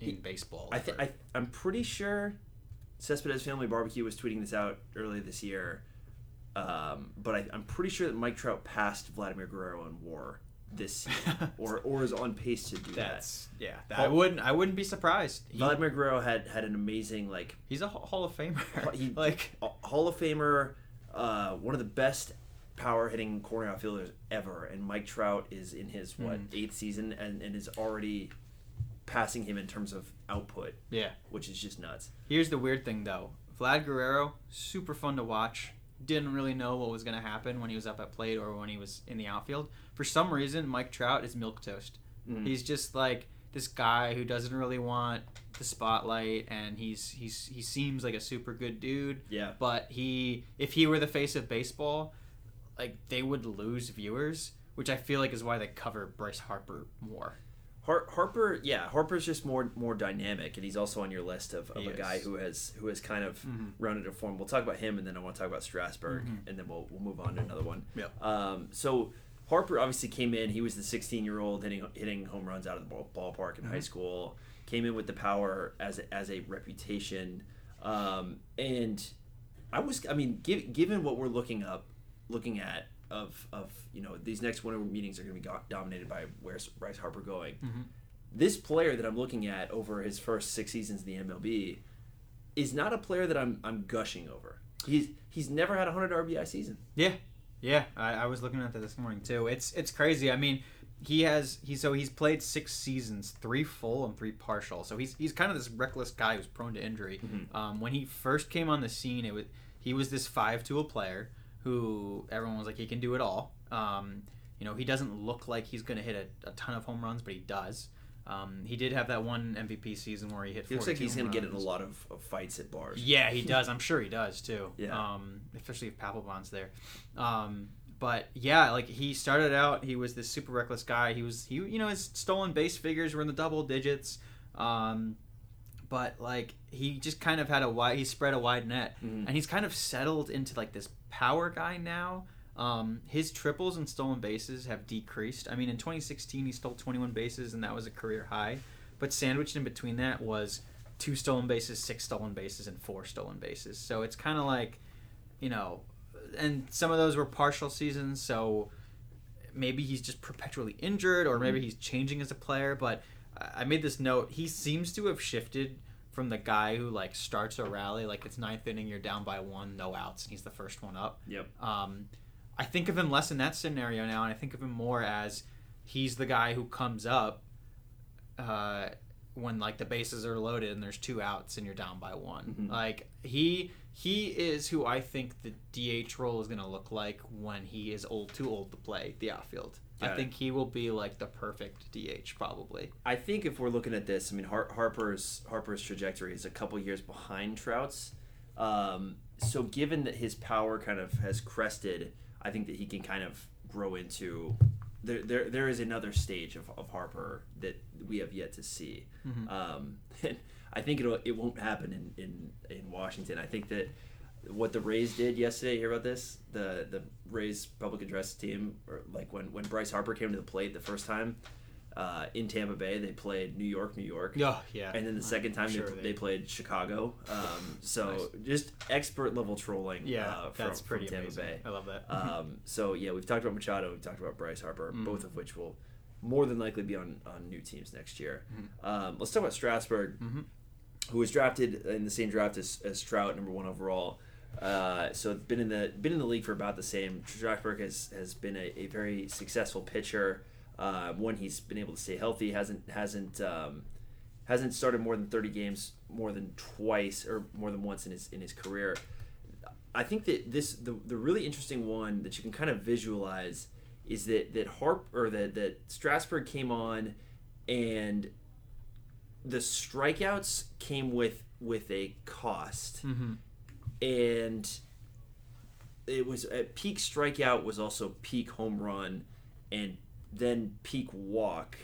in He- baseball. I, th- I I'm pretty sure Cespedes Family Barbecue was tweeting this out earlier this year, um, but I, I'm pretty sure that Mike Trout passed Vladimir Guerrero in WAR this season, or or is on pace to do That's yeah. that- I wouldn't. I wouldn't be surprised. He- Vladimir Guerrero had had an amazing like he's a Hall of Famer. he, like Hall of Famer, uh, one of the best power hitting corner outfielders ever, and Mike Trout is in his what Mhm. eighth season and, and is already passing him in terms of output, yeah. which is just nuts. Here's the weird thing though. Vlad Guerrero, super fun to watch. Didn't really know what was going to happen when he was up at plate or when he was in the outfield. For some reason, Mike Trout is milk toast. Mm. He's just like this guy who doesn't really want the spotlight, and he's he's he seems like a super good dude. Yeah. But he, if he were the face of baseball, like they would lose viewers, which I feel like is why they cover Bryce Harper more. Har- Harper, yeah, Harper's just more more dynamic, and he's also on your list of, of He a guy who has who has kind of Mhm. rounded a form. We'll talk about him, and then I want to talk about Strasburg, Mhm. and then we'll we'll move on to another one. Yep. Um, so Harper obviously came in. He was the 16 year old hitting hitting home runs out of the ball, ballpark in high Mhm. school. Came in with the power as a, as a reputation, um, and I was I mean, giv given what we're looking up, looking at of of you know these next winter meetings are going to be go- dominated by where's Bryce Harper going Mhm. this player that I'm looking at over his first six seasons in the MLB is not a player that I'm I'm gushing over. He's he's never had a hundred RBI season. Yeah, yeah. I, I was looking at that this morning too. It's it's crazy. I mean, he has he so he's played six seasons, three full and three partial. So he's he's kind of this reckless guy who's prone to injury. Mhm. Um, when he first came on the scene, it was he was this five tool player who everyone was like he can do it all. Um, you know, he doesn't look like he's going to hit a, a ton of home runs, but he does. Um, he did have that one MVP season where he hit. He looks like he's going to get in a lot of, of fights at bars. Yeah, he does. I'm sure he does too. Yeah. Um, especially if Papelbon's there. Um, but yeah, like he started out, he was this super reckless guy. He was he you know his stolen base figures were in the double digits. Um, but like he just kind of had a wide he spread a wide net, Mhm. and he's kind of settled into like this power guy now. Um, his triples and stolen bases have decreased. I mean, in 2016 he stole 21 bases, and that was a career high. But sandwiched in between that was two stolen bases, six stolen bases, and four stolen bases. So it's kind of like, you know, and some of those were partial seasons. So maybe he's just perpetually injured, or maybe he's changing as a player. But I I made this note. He seems to have shifted from the guy who like starts a rally, like it's ninth inning, you're down by one, no outs, and he's the first one up. Yep. Um, I think of him less in that scenario now, and I think of him more as he's the guy who comes up uh, when like the bases are loaded and there's two outs and you're down by one. Mhm. Like he he is who I think the DH role is going to look like when he is old too old to play the outfield. Got I it. think he will be like the perfect DH probably. I think if we're looking at this, I mean Har- Harper's Harper's trajectory is a couple years behind Trout's. Um, so given that his power kind of has crested, I think that he can kind of grow into. There, there, there is another stage of, of Harper that we have yet to see. Mhm. Um, I think it'll it won't happen in, in, in Washington. I think that what the Rays did yesterday. You hear about this? The the Rays public address team, or like when when Bryce Harper came to the plate the first time uh, in Tampa Bay, they played New York, New York. Oh yeah. And then the second time sure they, they- they played Chicago. Um, so just expert level trolling. yeah, uh, from, that's pretty from Tampa amazing. Bay. I love that. Um, so yeah, we've talked about Machado, we've talked about Bryce Harper, Mm. both of which will more than likely be on, on new teams next year. Mm-hmm. Um, let's talk about Strasburg, Mhm. who was drafted in the same draft as, as Trout, number one overall. Uh, so been in the been in the league for about the same. Strasburg has has been a, a very successful pitcher. Uh, one, he's been able to stay healthy. hasn't hasn't um, hasn't started more than 30 games more than twice or more than once in his in his career. I think that this the, the really interesting one that you can kind of visualize is that that Harp or that that Strasburg came on and the strikeouts came with with a cost Mm-hmm. And it was at peak strikeout was also peak home run and then peak walk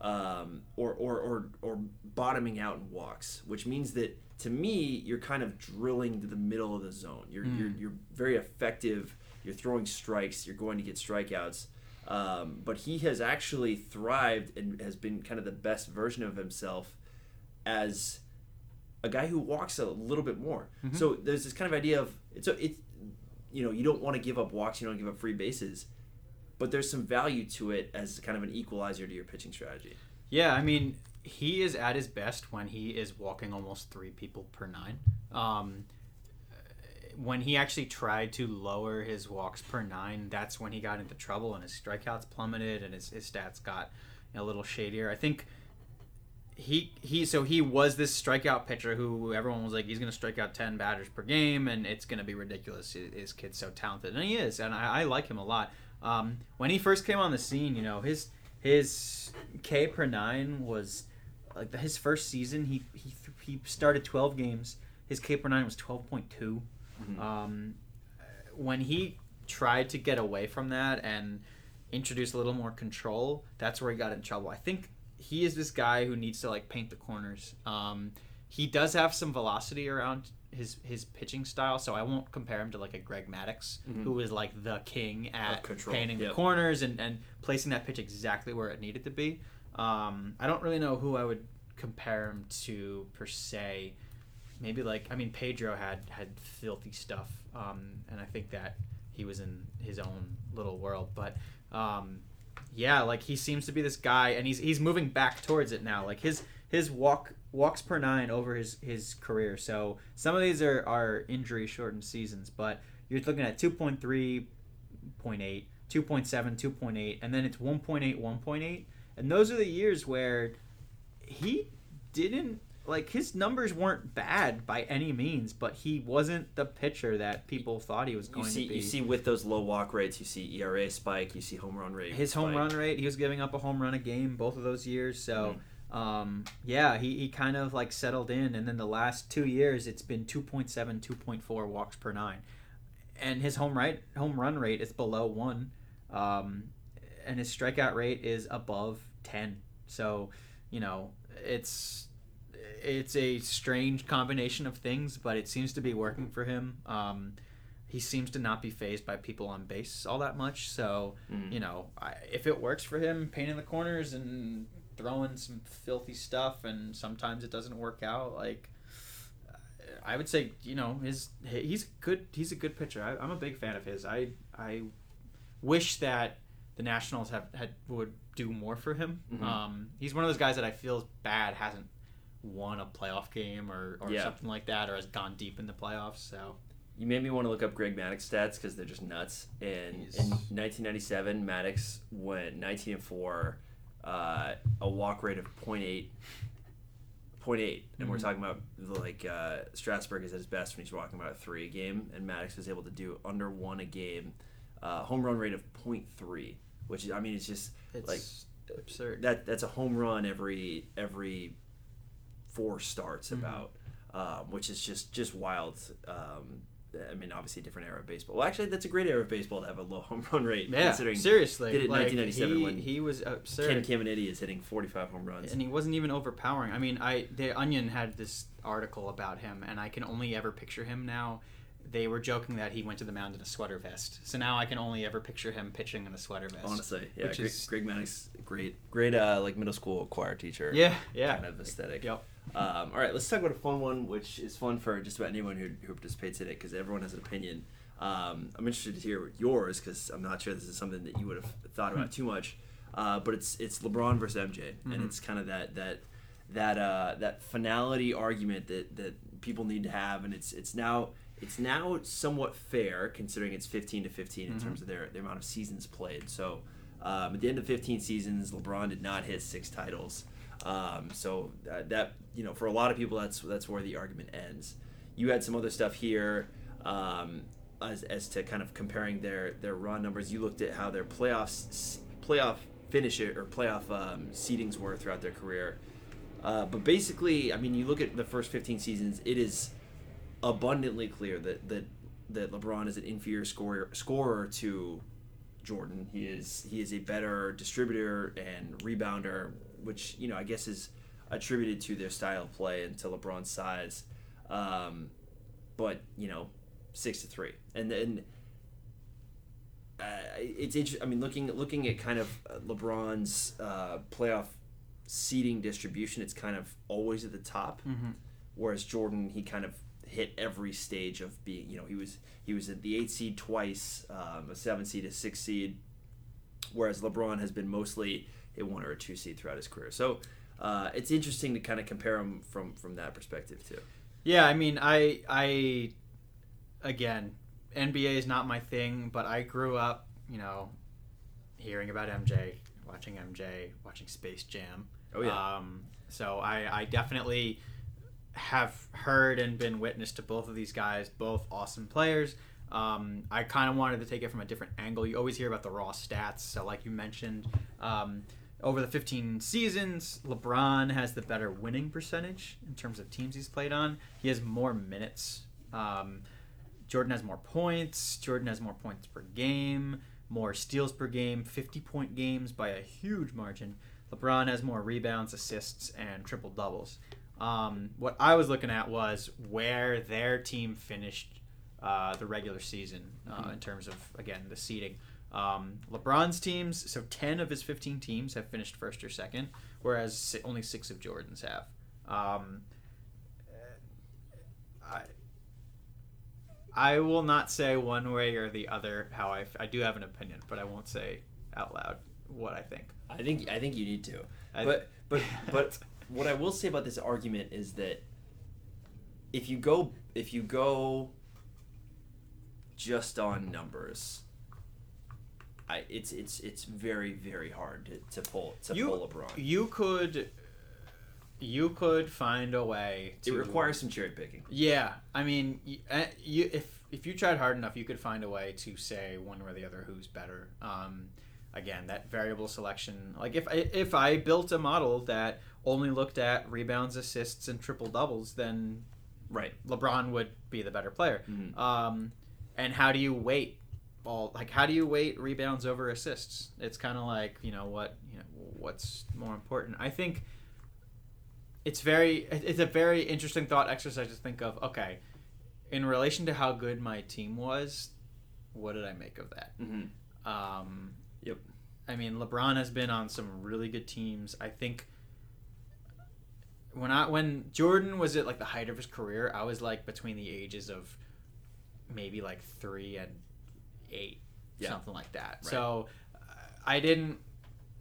um, or, or, or, or bottoming out in walks which means that to me you're kind of drilling to the middle of the zone. You're, you're, you're very effective. You're throwing strikes. You're going to get strikeouts. Um, but he has actually thrived and has been kind of the best version of himself as a guy who walks a little bit more. So there's this kind of idea of it's a, it's you know you don't want to give up walks, you don't give up free bases, but there's some value to it as kind of an equalizer to your pitching strategy. Yeah, I mean, he is at his best when he is walking almost three people per nine. Um, when he actually tried to lower his walks per nine, that's when he got into trouble and his strikeouts plummeted and his, his stats got a little shadier. I think he he so he was this strikeout pitcher who everyone was like he's going to strike out 10 batters per game and it's going to be ridiculous his kid's so talented. And he is and i, I like him a lot. Um, when he first came on the scene you know his his k per nine was like his first season he he, he started 12 games. His k per nine was 12.2 um, when he tried to get away from that and introduce a little more control that's where he got in trouble. I think he is this guy who needs to like paint the corners. Um, he does have some velocity around his his pitching style, so I won't compare him to like a Greg Maddux, who is like the king at painting yep. the corners and, and placing that pitch exactly where it needed to be. Um, I don't really know who I would compare him to per se. Maybe like I mean Pedro had had filthy stuff, um, and I think that he was in his own little world, but. Um, yeah, like he seems to be this guy, and he's he's moving back towards it now. Like his his walk walks per nine over his his career. So some of these are are injury shortened seasons, but you're looking at 2.3, 0.8, 2.7, 2.8, and then it's 1.8, 1.8, and those are the years where he didn't like his numbers weren't bad by any means, but he wasn't the pitcher that people thought he was going see, to be. you see with those low walk rates, you see ERA spike, you see home run rate. his home spike. run rate he was giving up a home run a game both of those years so Mm-hmm. um, yeah he, he kind of like settled in and then the last two years it's been 2.7 2.4 walks per nine and his home right home run rate is below one um, and his strikeout rate is above 10 so you know it's it's a strange combination of things but it seems to be working for him um, he seems to not be phased by people on base all that much. So, Mhm. you know, I, if it works for him, painting the corners and throwing some filthy stuff, and sometimes it doesn't work out, like I would say, you know, his he's good. He's a good pitcher. I, I'm a big fan of his. I I wish that the Nationals have had would do more for him. Mhm. Um, he's one of those guys that I feel bad hasn't won a playoff game or, or Yeah. something like that, or has gone deep in the playoffs. So. You made me want to look up Greg Maddux stats because they're just nuts. And He's- in 1997, Maddux went 19 and four, uh, a walk rate of 0.8. 0.8. and we're Mhm. talking about like uh, Strasburg is at his best when he's walking about a three a game, and Maddux was able to do under one a game, uh, home run rate of 0.3, which is I mean it's just It's like absurd. that that's a home run every every four starts Mhm. about, um, which is just just wild. Um, I mean, obviously a different era of baseball. Well, actually, that's a great era of baseball to have a low home run rate. yeah, considering seriously. did it in like, 1997 he, when he was Ken absurd, Caminiti is hitting 45 home runs. and he wasn't even overpowering. I mean, I the Onion had this article about him, and I can only ever picture him now. They were joking that he went to the mound in a sweater vest, so now I can only ever picture him pitching in a sweater vest. Honestly, yeah, which Greg, is- Greg great, great, uh, like middle school choir teacher. Yeah, yeah. kind of aesthetic. Yep. Um, all right, let's talk about a fun one, which is fun for just about anyone who, who participates in it because everyone has an opinion. Um, I'm interested to hear yours because I'm not sure this is something that you would have thought about too much. Uh, but it's it's LeBron versus MJ, and Mhm. it's kind of that that that uh, that finality argument that that people need to have, and it's it's now it's now somewhat fair considering it's 15 to 15 in Mhm. terms of their the amount of seasons played. So. Um, at the end of 15 seasons, LeBron did not hit six titles. Um, so that, that you know, for a lot of people, that's that's where the argument ends. You had some other stuff here um, as, as to kind of comparing their their run numbers. You looked at how their playoffs playoff finish it or playoff um, seedings were throughout their career. Uh, but basically, I mean, you look at the first 15 seasons, it is abundantly clear that that that LeBron is an inferior scorer scorer to Jordan. He is he is a better distributor and rebounder, which you know I guess is attributed to their style of play and to LeBron's size. Um, but you know, six to three, and then uh, it's interesting. I mean, looking looking at kind of LeBron's uh, playoff seeding distribution, it's kind of always at the top, Mm-hmm. whereas Jordan he kind of hit every stage of being. You know, he was he was at the eight seed twice, um, a seven seed, a six seed, whereas LeBron has been mostly a one or a two seed throughout his career. So. Uh, it's interesting to kind of compare them from from that perspective too. Yeah, I mean, I I again, NBA is not my thing, but I grew up, you know, hearing about MJ, watching MJ, watching Space Jam. Oh yeah. Um, so I I definitely have heard and been witness to both of these guys, both awesome players. Um, I kind of wanted to take it from a different angle. You always hear about the raw stats. So, like you mentioned, um, over the 15 seasons, LeBron has the better winning percentage in terms of teams he's played on. He has more minutes. Um, Jordan has more points. Jordan has more points per game, more steals per game, 50 point games by a huge margin. LeBron has more rebounds, assists, and triple doubles. Um, what I was looking at was where their team finished uh, the regular season uh, in terms of, again, the seeding. Um, LeBron's teams, so 10 of his 15 teams have finished first or second, whereas only six of Jordan's have. Um, I, I will not say one way or the other how I, I do have an opinion, but I won't say out loud what I think. I think I think you need to. I- but but but what I will say about this argument is that if you go if you go just on numbers, I it's it's it's very very hard to, to pull to You- pull LeBron. You could, you could find a way. It To, requires some cherry picking. Yeah, I mean, you, uh, you if if you tried hard enough, you could find a way to say one or the other who's better. Um, again, that variable selection. Like if I, if I built a model that only looked at rebounds, assists, and triple doubles, then Right. LeBron would be the better player. Mhm. Um, and how do you weight all like how do you weight rebounds over assists? It's kind of like you know what you know what's more important. I think it's very it's a very interesting thought exercise to think of. Okay, in relation to how good my team was, what did I make of that? Mm-hmm. Um, Yep. I mean, LeBron has been on some really good teams. I think when I when Jordan was at like the height of his career, I was like between the ages of maybe like three and eight, Yeah. something like that. Right. So uh, I didn't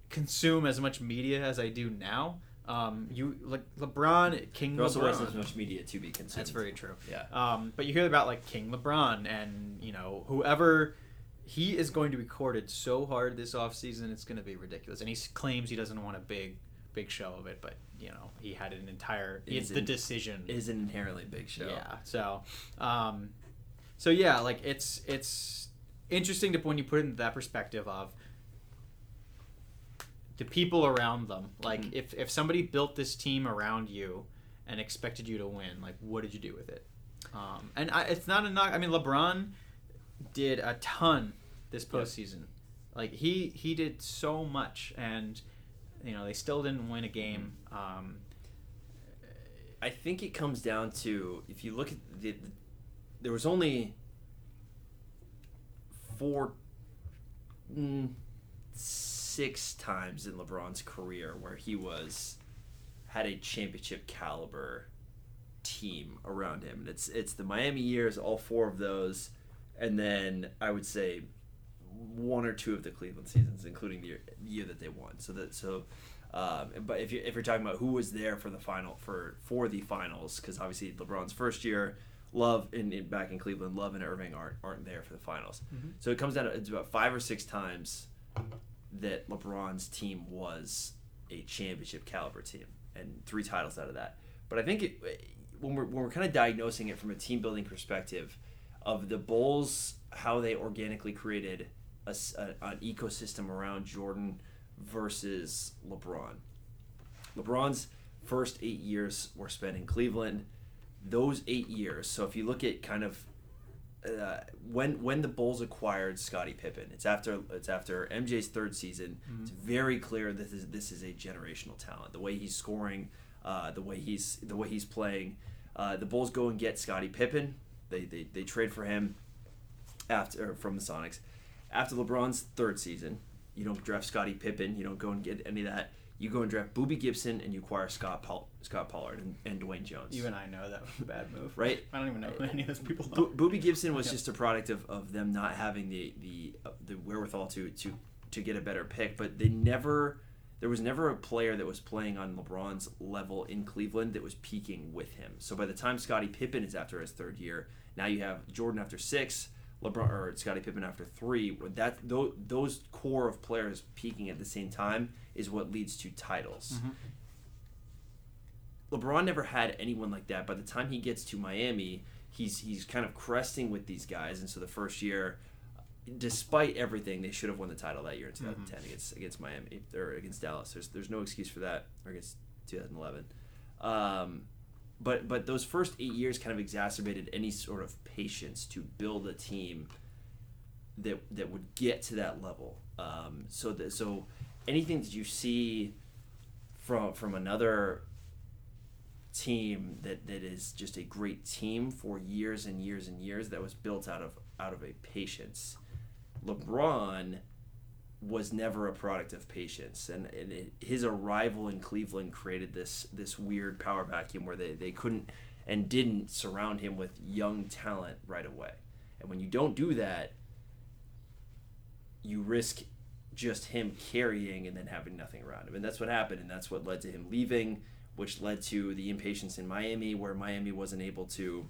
consume as much media as I do now. Um, you like LeBron, King There also wasn't as much media to be consumed. That's very true. Yeah. Um, but you hear about like King LeBron and you know whoever he is going to be courted so hard this offseason it's going to be ridiculous. And he claims he doesn't want a big big show of it, but you know he had an entire It it's the decision. It is an inherently big show. Yeah. So, um, so yeah, like it's it's interesting to when you put it into that perspective of the people around them. Like Mhm. if if somebody built this team around you and expected you to win, like what did you do with it? Um, and I, it's not a knock. I mean, LeBron did a ton this Yep. postseason. Like he he did so much, and you know they still didn't win a game. Um, I think it comes down to if you look at the, there was only four, mm, six times in LeBron's career where he was had a championship caliber team around him, and it's it's the Miami years, all four of those, and then I would say one or two of the Cleveland seasons, including the year, year that they won. So that so. Um, but if you if you're talking about who was there for the final for for the finals, because obviously LeBron's first year, Love in, back in Cleveland, Love and Irving aren't aren't there for the finals. Mhm. So it comes down to it's about five or six times that LeBron's team was a championship caliber team and three titles out of that. But I think it, when we're when we're kind of diagnosing it from a team building perspective of the Bulls, how they organically created a, a, an ecosystem around Jordan versus LeBron. LeBron's first eight years were spent in Cleveland. Those eight years. So if you look at kind of uh, when when the Bulls acquired Scottie Pippen, it's after it's after MJ's third season. Mm-hmm. It's very clear this is, this is a generational talent. The way he's scoring, uh, the way he's the way he's playing. Uh, the Bulls go and get Scottie Pippen. They, they, they trade for him after from the Sonics. After LeBron's third season, you don't draft Scottie Pippen. You don't go and get any of that. You go and draft Boobie Gibson and you acquire Scott Paul, Scot Pollard and, and Dwayne Jones. Even I know that was a bad move. right? I don't even know who any of those people. Bo- Boobie Gibson was just a product of, of them not having the the uh, the wherewithal to to to get a better pick, but they never there was never a player that was playing on LeBron's level in Cleveland that was peaking with him. So by the time Scottie Pippen is after his third year, now you have Jordan after six, LeBron or Scottie Pippen after three. That those, core of players peaking at the same time is what leads to titles. Mm-hmm. LeBron never had anyone like that. By the time he gets to Miami, he's he's kind of cresting with these guys, and so the first year, despite everything, they should have won the title that year in 2010 mm-hmm. against against Miami or against Dallas. There's there's no excuse for that or against 2011. Um, but but those first eight years kind of exacerbated any sort of patience to build a team that that would get to that level. Um, so that so anything that you see from from another team that, that is just a great team for years and years and years that was built out of out of a patience. LeBron was never a product of patience, and, and it, his arrival in Cleveland created this this weird power vacuum where they, they couldn't and didn't surround him with young talent right away. And when you don't do that, you risk just him carrying and then having nothing around him. And that's what happened, and that's what led to him leaving, which led to the impatience in Miami, where Miami wasn't able to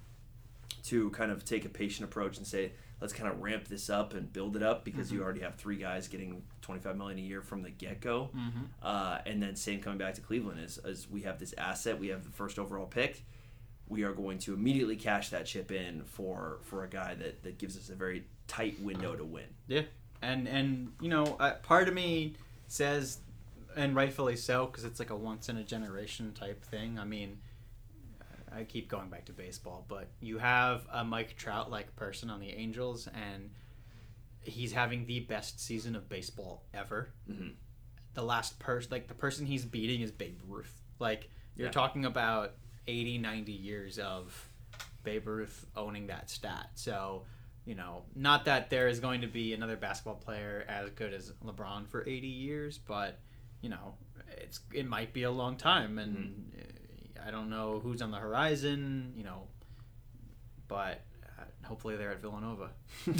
to kind of take a patient approach and say, let's kind of ramp this up and build it up because mm-hmm. you already have three guys getting 25 million a year from the get-go. Mm-hmm. uh, and then same coming back to cleveland is, is we have this asset we have the first overall pick. We are going to immediately cash that chip in for for a guy that that gives us a very tight window to win. Yeah. And and you know uh, part of me says and rightfully so because it's like a once in a generation type thing. I mean I keep going back to baseball, but you have a Mike Trout like person on the Angels, and he's having the best season of baseball ever. Mm-hmm. The last person, like the person he's beating, is Babe Ruth. Like you're talking about 80, 90 years of Babe Ruth owning that stat. So, you know, not that there is going to be another basketball player as good as LeBron for 80 years, but you know, it's it might be a long time, and mm-hmm. I don't know who's on the horizon, you know, but uh, hopefully they're at Villanova.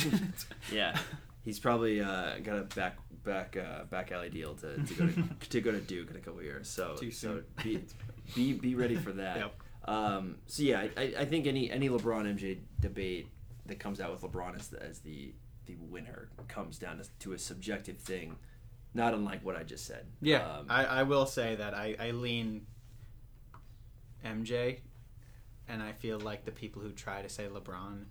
yeah, he's probably uh, got a back back uh, back alley deal to, to go to, to go to Duke in a couple years. So so be, be be ready for that. Yep. Um, so yeah, I, I think any any LeBron MJ debate that comes out with LeBron as the, as the the winner comes down to, to a subjective thing, not unlike what I just said. Yeah, um, I, I will say that I, I lean MJ, and I feel like the people who try to say LeBron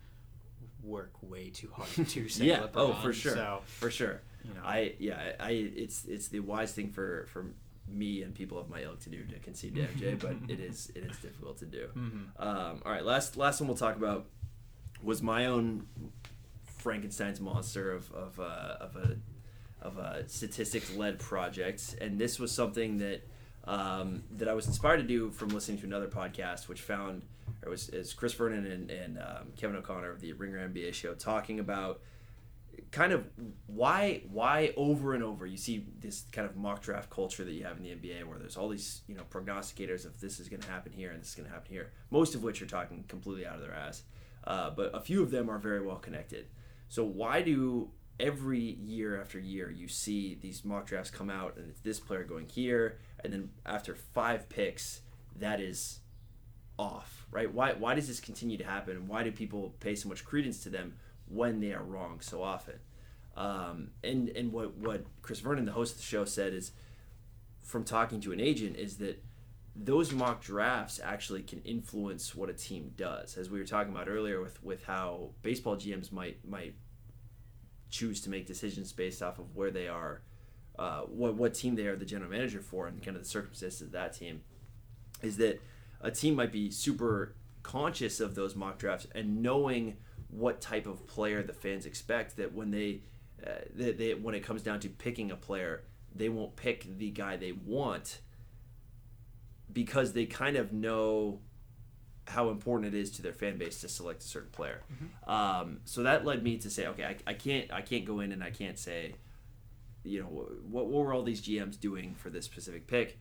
work way too hard to say yeah. LeBron. Oh, for sure. So, for sure. You know, I yeah, I it's it's the wise thing for for me and people of my ilk to do to concede to MJ, but it is it is difficult to do. Mm-hmm. Um, all right, last last one we'll talk about was my own Frankenstein's monster of of, uh, of a of a statistics led project, and this was something that um, that I was inspired to do from listening to another podcast, which found it was is Chris Vernon and, and um, Kevin O'Connor of the Ringer NBA show talking about kind of why why over and over you see this kind of mock draft culture that you have in the NBA where there's all these you know prognosticators of this is going to happen here and this is going to happen here most of which are talking completely out of their ass. Uh, but a few of them are very well connected. So why do every year after year you see these mock drafts come out and it's this player going here and then after five picks, that is off, right? Why why does this continue to happen? Why do people pay so much credence to them when they are wrong so often? Um, and and what what Chris Vernon, the host of the show, said is from talking to an agent is that those mock drafts actually can influence what a team does. As we were talking about earlier with with how baseball GMs might might choose to make decisions based off of where they are, uh, what what team they are the general manager for, and kind of the circumstances of that team, is that a team might be super conscious of those mock drafts and knowing what type of player the fans expect. That when they, uh, they, they when it comes down to picking a player, they won't pick the guy they want because they kind of know how important it is to their fan base to select a certain player. Mm-hmm. Um, so that led me to say, okay, I, I, can't I can't go in and I can't say, you know, what, what were all these GMs doing for this specific pick,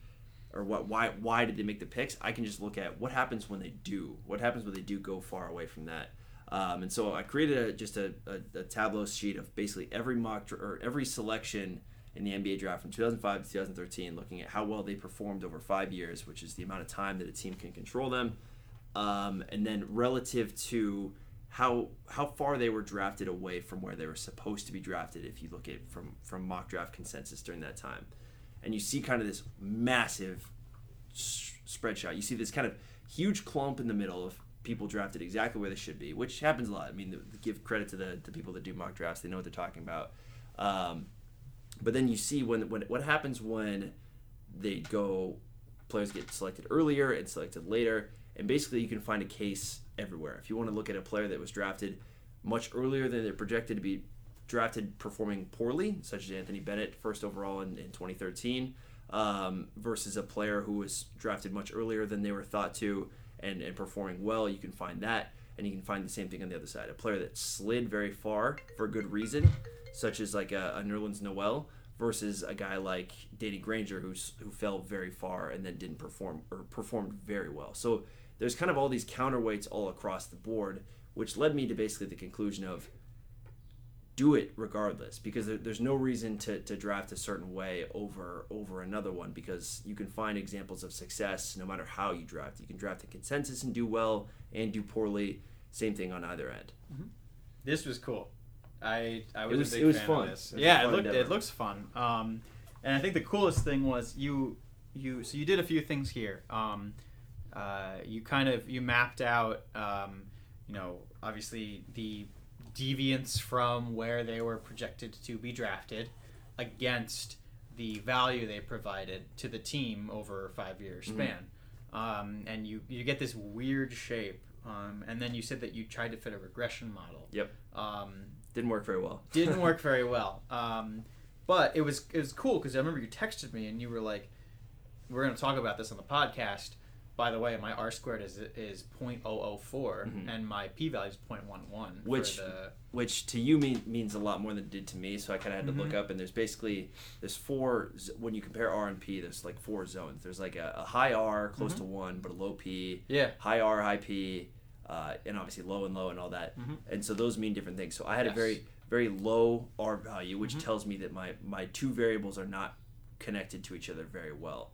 or what why why did they make the picks? I can just look at what happens when they do. What happens when they do go far away from that. Um, and so I created a, just a, a, a, Tableau sheet of basically every mock or every selection in the NBA draft from 2005 to 2013, looking at how well they performed over five years, which is the amount of time that a team can control them, um, and then relative to how how far they were drafted away from where they were supposed to be drafted. If you look at from from mock draft consensus during that time, and you see kind of this massive spread shot. You see this kind of huge clump in the middle of people drafted exactly where they should be, which happens a lot. I mean, give credit to the, the people that do mock drafts; they know what they're talking about. Um, but then you see when, when what happens when they go players get selected earlier and selected later and basically you can find a case everywhere. If you want to look at a player that was drafted much earlier than they're projected to be drafted performing poorly such as anthony bennett first overall in, in 2013 um, versus a player who was drafted much earlier than they were thought to and, and performing well you can find that. And you can find the same thing on the other side. A player that slid very far for good reason such as like a, a Nerlens Noel, versus a guy like Danny Granger, who's who fell very far and then didn't perform or performed very well. So there's kind of all these counterweights all across the board, which led me to basically the conclusion of do it regardless because there, there's no reason to, to draft a certain way over over another one because you can find examples of success no matter how you draft. You can draft a consensus and do well and do poorly. Same thing on either end. Mm-hmm. This was cool. I I was, was a big it was fan fun. of this. It yeah, it looked endeavor. it looks fun. Um, and I think the coolest thing was you you so you did a few things here. Um, uh, you kind of you mapped out um, you know obviously the deviance from where they were projected to be drafted against the value they provided to the team over a five year Mm-hmm. span. Um, and you, you get this weird shape. Um, and then you said that you tried to fit a regression model. Yep. Um, Didn't work very well. didn't work very well. Um, but it was it was cool because I remember you texted me and you were like, "We're going to talk about this on the podcast." By the way, my R squared is is 0.004 Mhm. and my p value is 0.11. Which- the, which to you mean, means a lot more than it did to me. So I kind of had to look Mhm. up, and there's basically there's four when you compare R and P. There's like four zones. There's like a, a high R close to one, but a low P. yeah. High R, high P, uh, and obviously low and low and all that. Mhm. And so those mean different things. So I had a very very low R value, which Mhm. tells me that my my two variables are not connected to each other very well.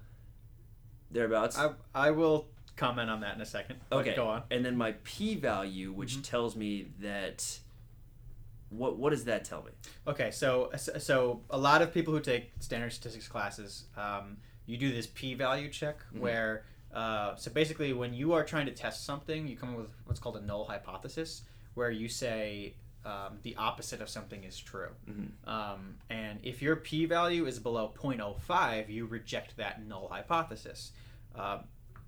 Thereabouts. I, I will comment on that in a second. Okay. Go on. And then my p value, which Mhm. tells me that. What what does that tell me? Okay, so so a lot of people who take standard statistics classes, um, you do this p-value check Mhm. where uh, so basically when you are trying to test something, you come up with what's called a null hypothesis, where you say um, the opposite of something is true. Mhm. Um, and if your p-value is below 0.05, you reject that null hypothesis. Uh,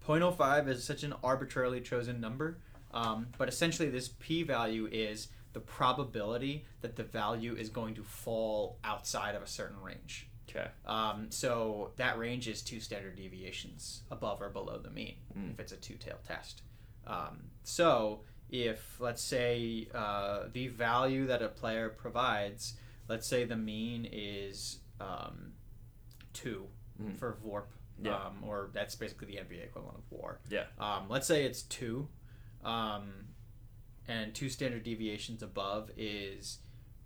0.05 is such an arbitrarily chosen number, um, but essentially this p-value is the probability that the value is going to fall outside of a certain range. Okay. Um, so that range is two standard deviations above or below the mean Mm. if it's a two-tailed test. Um, so if let's say uh, the value that a player provides, let's say the mean is um, two Mm. for VORP, Yeah. um, or that's basically the NBA equivalent of WAR. Yeah. Um, let's say it's two, um, and two standard deviations above is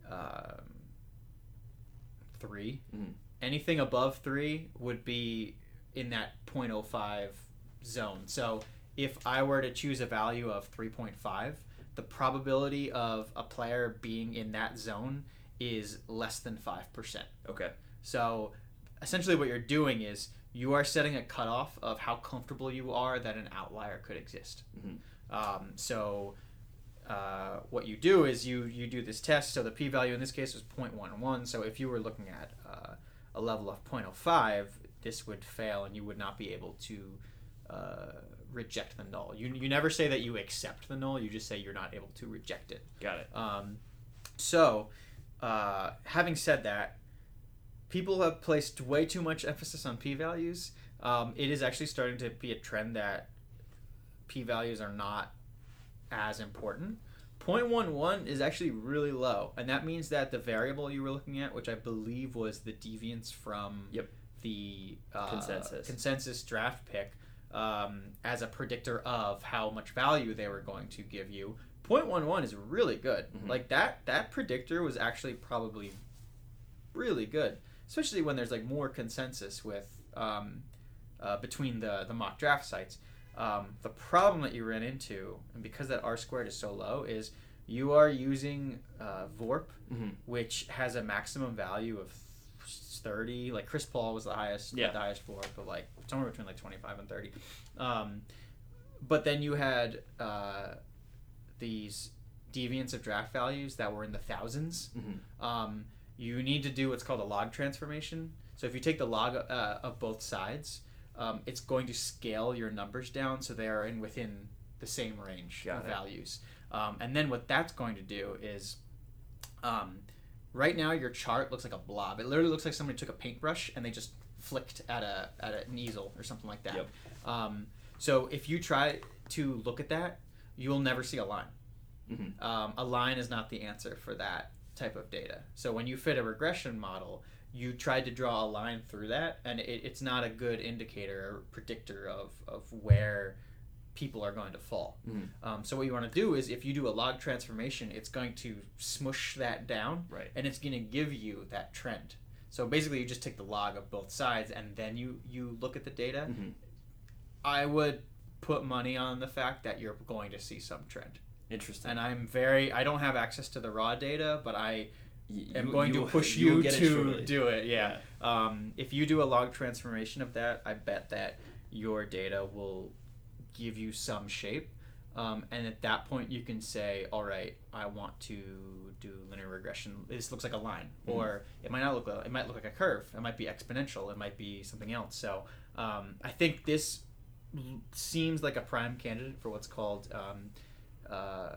um, three. Mhm. Anything above three would be in that 0.05 zone. So if I were to choose a value of 3.5, the probability of a player being in that zone is less than five percent. Okay. So essentially, what you're doing is you are setting a cutoff of how comfortable you are that an outlier could exist. Mhm. Um, so uh, what you do is you you do this test. So the p-value in this case was 0.11. So if you were looking at uh, a level of 0.05, this would fail, and you would not be able to uh, reject the null. You you never say that you accept the null. You just say you're not able to reject it. Got it. Um, so, uh, having said that, people have placed way too much emphasis on p values. Um, it is actually starting to be a trend that p values are not as important. 0.11 is actually really low, and that means that the variable you were looking at, which I believe was the deviance from Yep. the uh, Consensus. consensus draft pick, um, as a predictor of how much value they were going to give you, 0.11 is really good. Mhm. Like that that predictor was actually probably really good, especially when there's like more consensus with um, uh, between the the mock draft sites. Um, the problem that you ran into, and because that r squared is so low, is you are using uh, VORP, Mhm. which has a maximum value of 30. Like Chris Paul was the highest, Yeah. the highest VORP, but like somewhere between like 25 and 30. Um, but then you had uh, these deviants of draft values that were in the 1000s Mhm. um, you need to do what's called a log transformation. So if you take the log uh, of both sides, um, it's going to scale your numbers down so they are in within the same range Got of it. values. Um, and then what that's going to do is, um, right now your chart looks like a blob. It literally looks like somebody took a paintbrush and they just flicked at a at an easel or something like that. Yep. Um, so if you try to look at that, you will never see a line Mhm. um, a line is not the answer for that type of data. So when you fit a regression model, you tried to draw a line through that, and it, it's not a good indicator or predictor of, of where people are going to fall. Mhm. Um, so what you want to do is if you do a log transformation, it's going to smush that down, Right. and it's going to give you that trend. So basically, you just take the log of both sides, and then you you look at the data. Mhm. I would put money on the fact that you're going to see some trend Interesting. and I'm very I don't have access to the raw data, but I Y- am going you- to push you you, to do it. Yeah. Um, if you do a log transformation of that, I bet that your data will give you some shape. Um, and at that point, you can say, "All right, I want to do linear regression. This looks like a line, Mhm. or it might not look. Like, it might look like a curve. It might be exponential. It might be something else." So um, I think this l- seems like a prime candidate for what's called um, uh,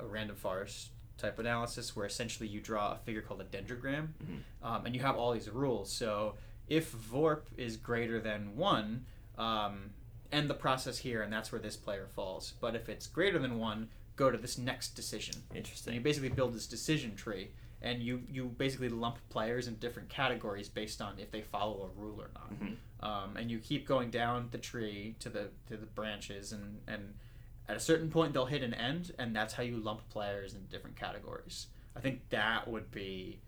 a random forest type analysis, where essentially you draw a figure called a dendrogram, Mhm. um, and you have all these rules. So if VORP is greater than one, um, end the process here, and that's where this player falls. But if it's greater than one, go to this next decision. And you basically build this decision tree, and you you basically lump players in different categories based on if they follow a rule or not. Mhm. Um, and you keep going down the tree to the to the branches, and and at a certain point they'll hit an end, and that's how you lump players in different categories. I think that would be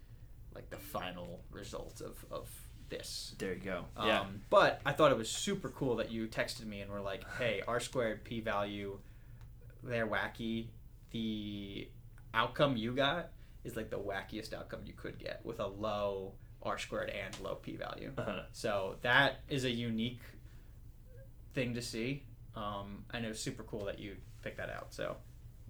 like the final result of of this. There you go. Um, yeah. But I thought it was super cool that you texted me and were like, "Hey, R squared p value, they're wacky. The outcome you got is like the wackiest outcome you could get with a low R squared and low p value. Uh-huh. So that is a unique thing to see, um, and it was super cool that you picked that out. So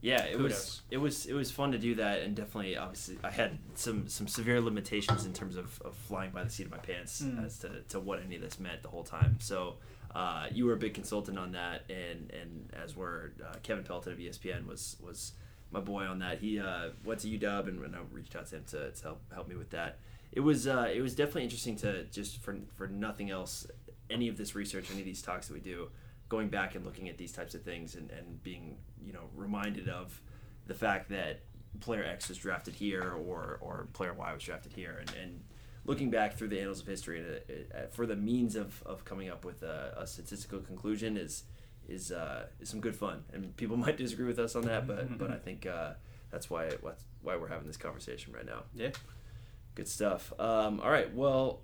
Yeah, it was it was it was fun to do that, and definitely, obviously, I had some some severe limitations in terms of, of flying by the seat of my pants Mm. as to, to what any of this meant the whole time. So uh, you were a big consultant on that, and and as were uh, Kevin Pelton of ESPN was was my boy on that. He uh, went to UW, and, and I reached out to him to, to help help me with that. It was uh, it was definitely interesting to just for for nothing else, any of this research, any of these talks that we do, going back and looking at these types of things and, and being you know reminded of the fact that player X was drafted here or or player Y was drafted here and, and looking back through the annals of history uh, uh, for the means of, of coming up with a, a statistical conclusion is is uh, is some good fun and people might disagree with us on that but but I think uh, that's why what's why we're having this conversation right now yeah, Good stuff. Um, all right. Well,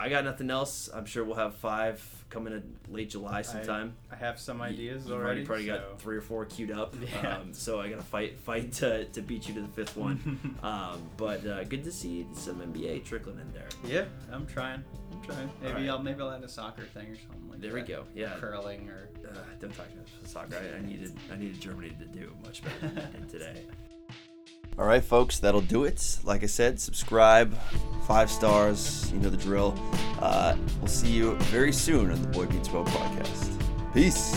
I got nothing else. I'm sure we'll have five coming in late July sometime. I, I have some ideas You've already. probably so. got three or four queued up. Yeah. Um, so I got to fight fight to, to beat you to the fifth one. um, but uh, good to see some NBA trickling in there. Yeah, I'm trying. I'm trying. Maybe right. I'll maybe I'll add a soccer thing or something like There that. we go. Yeah. Curling or Uh, don't talk about soccer. I, I needed I needed Germany to do much better than today. All right, folks, that'll do it. Like I said, subscribe, five stars. You know the drill. Uh, we'll see you very soon on the Boy Beats World podcast. Peace.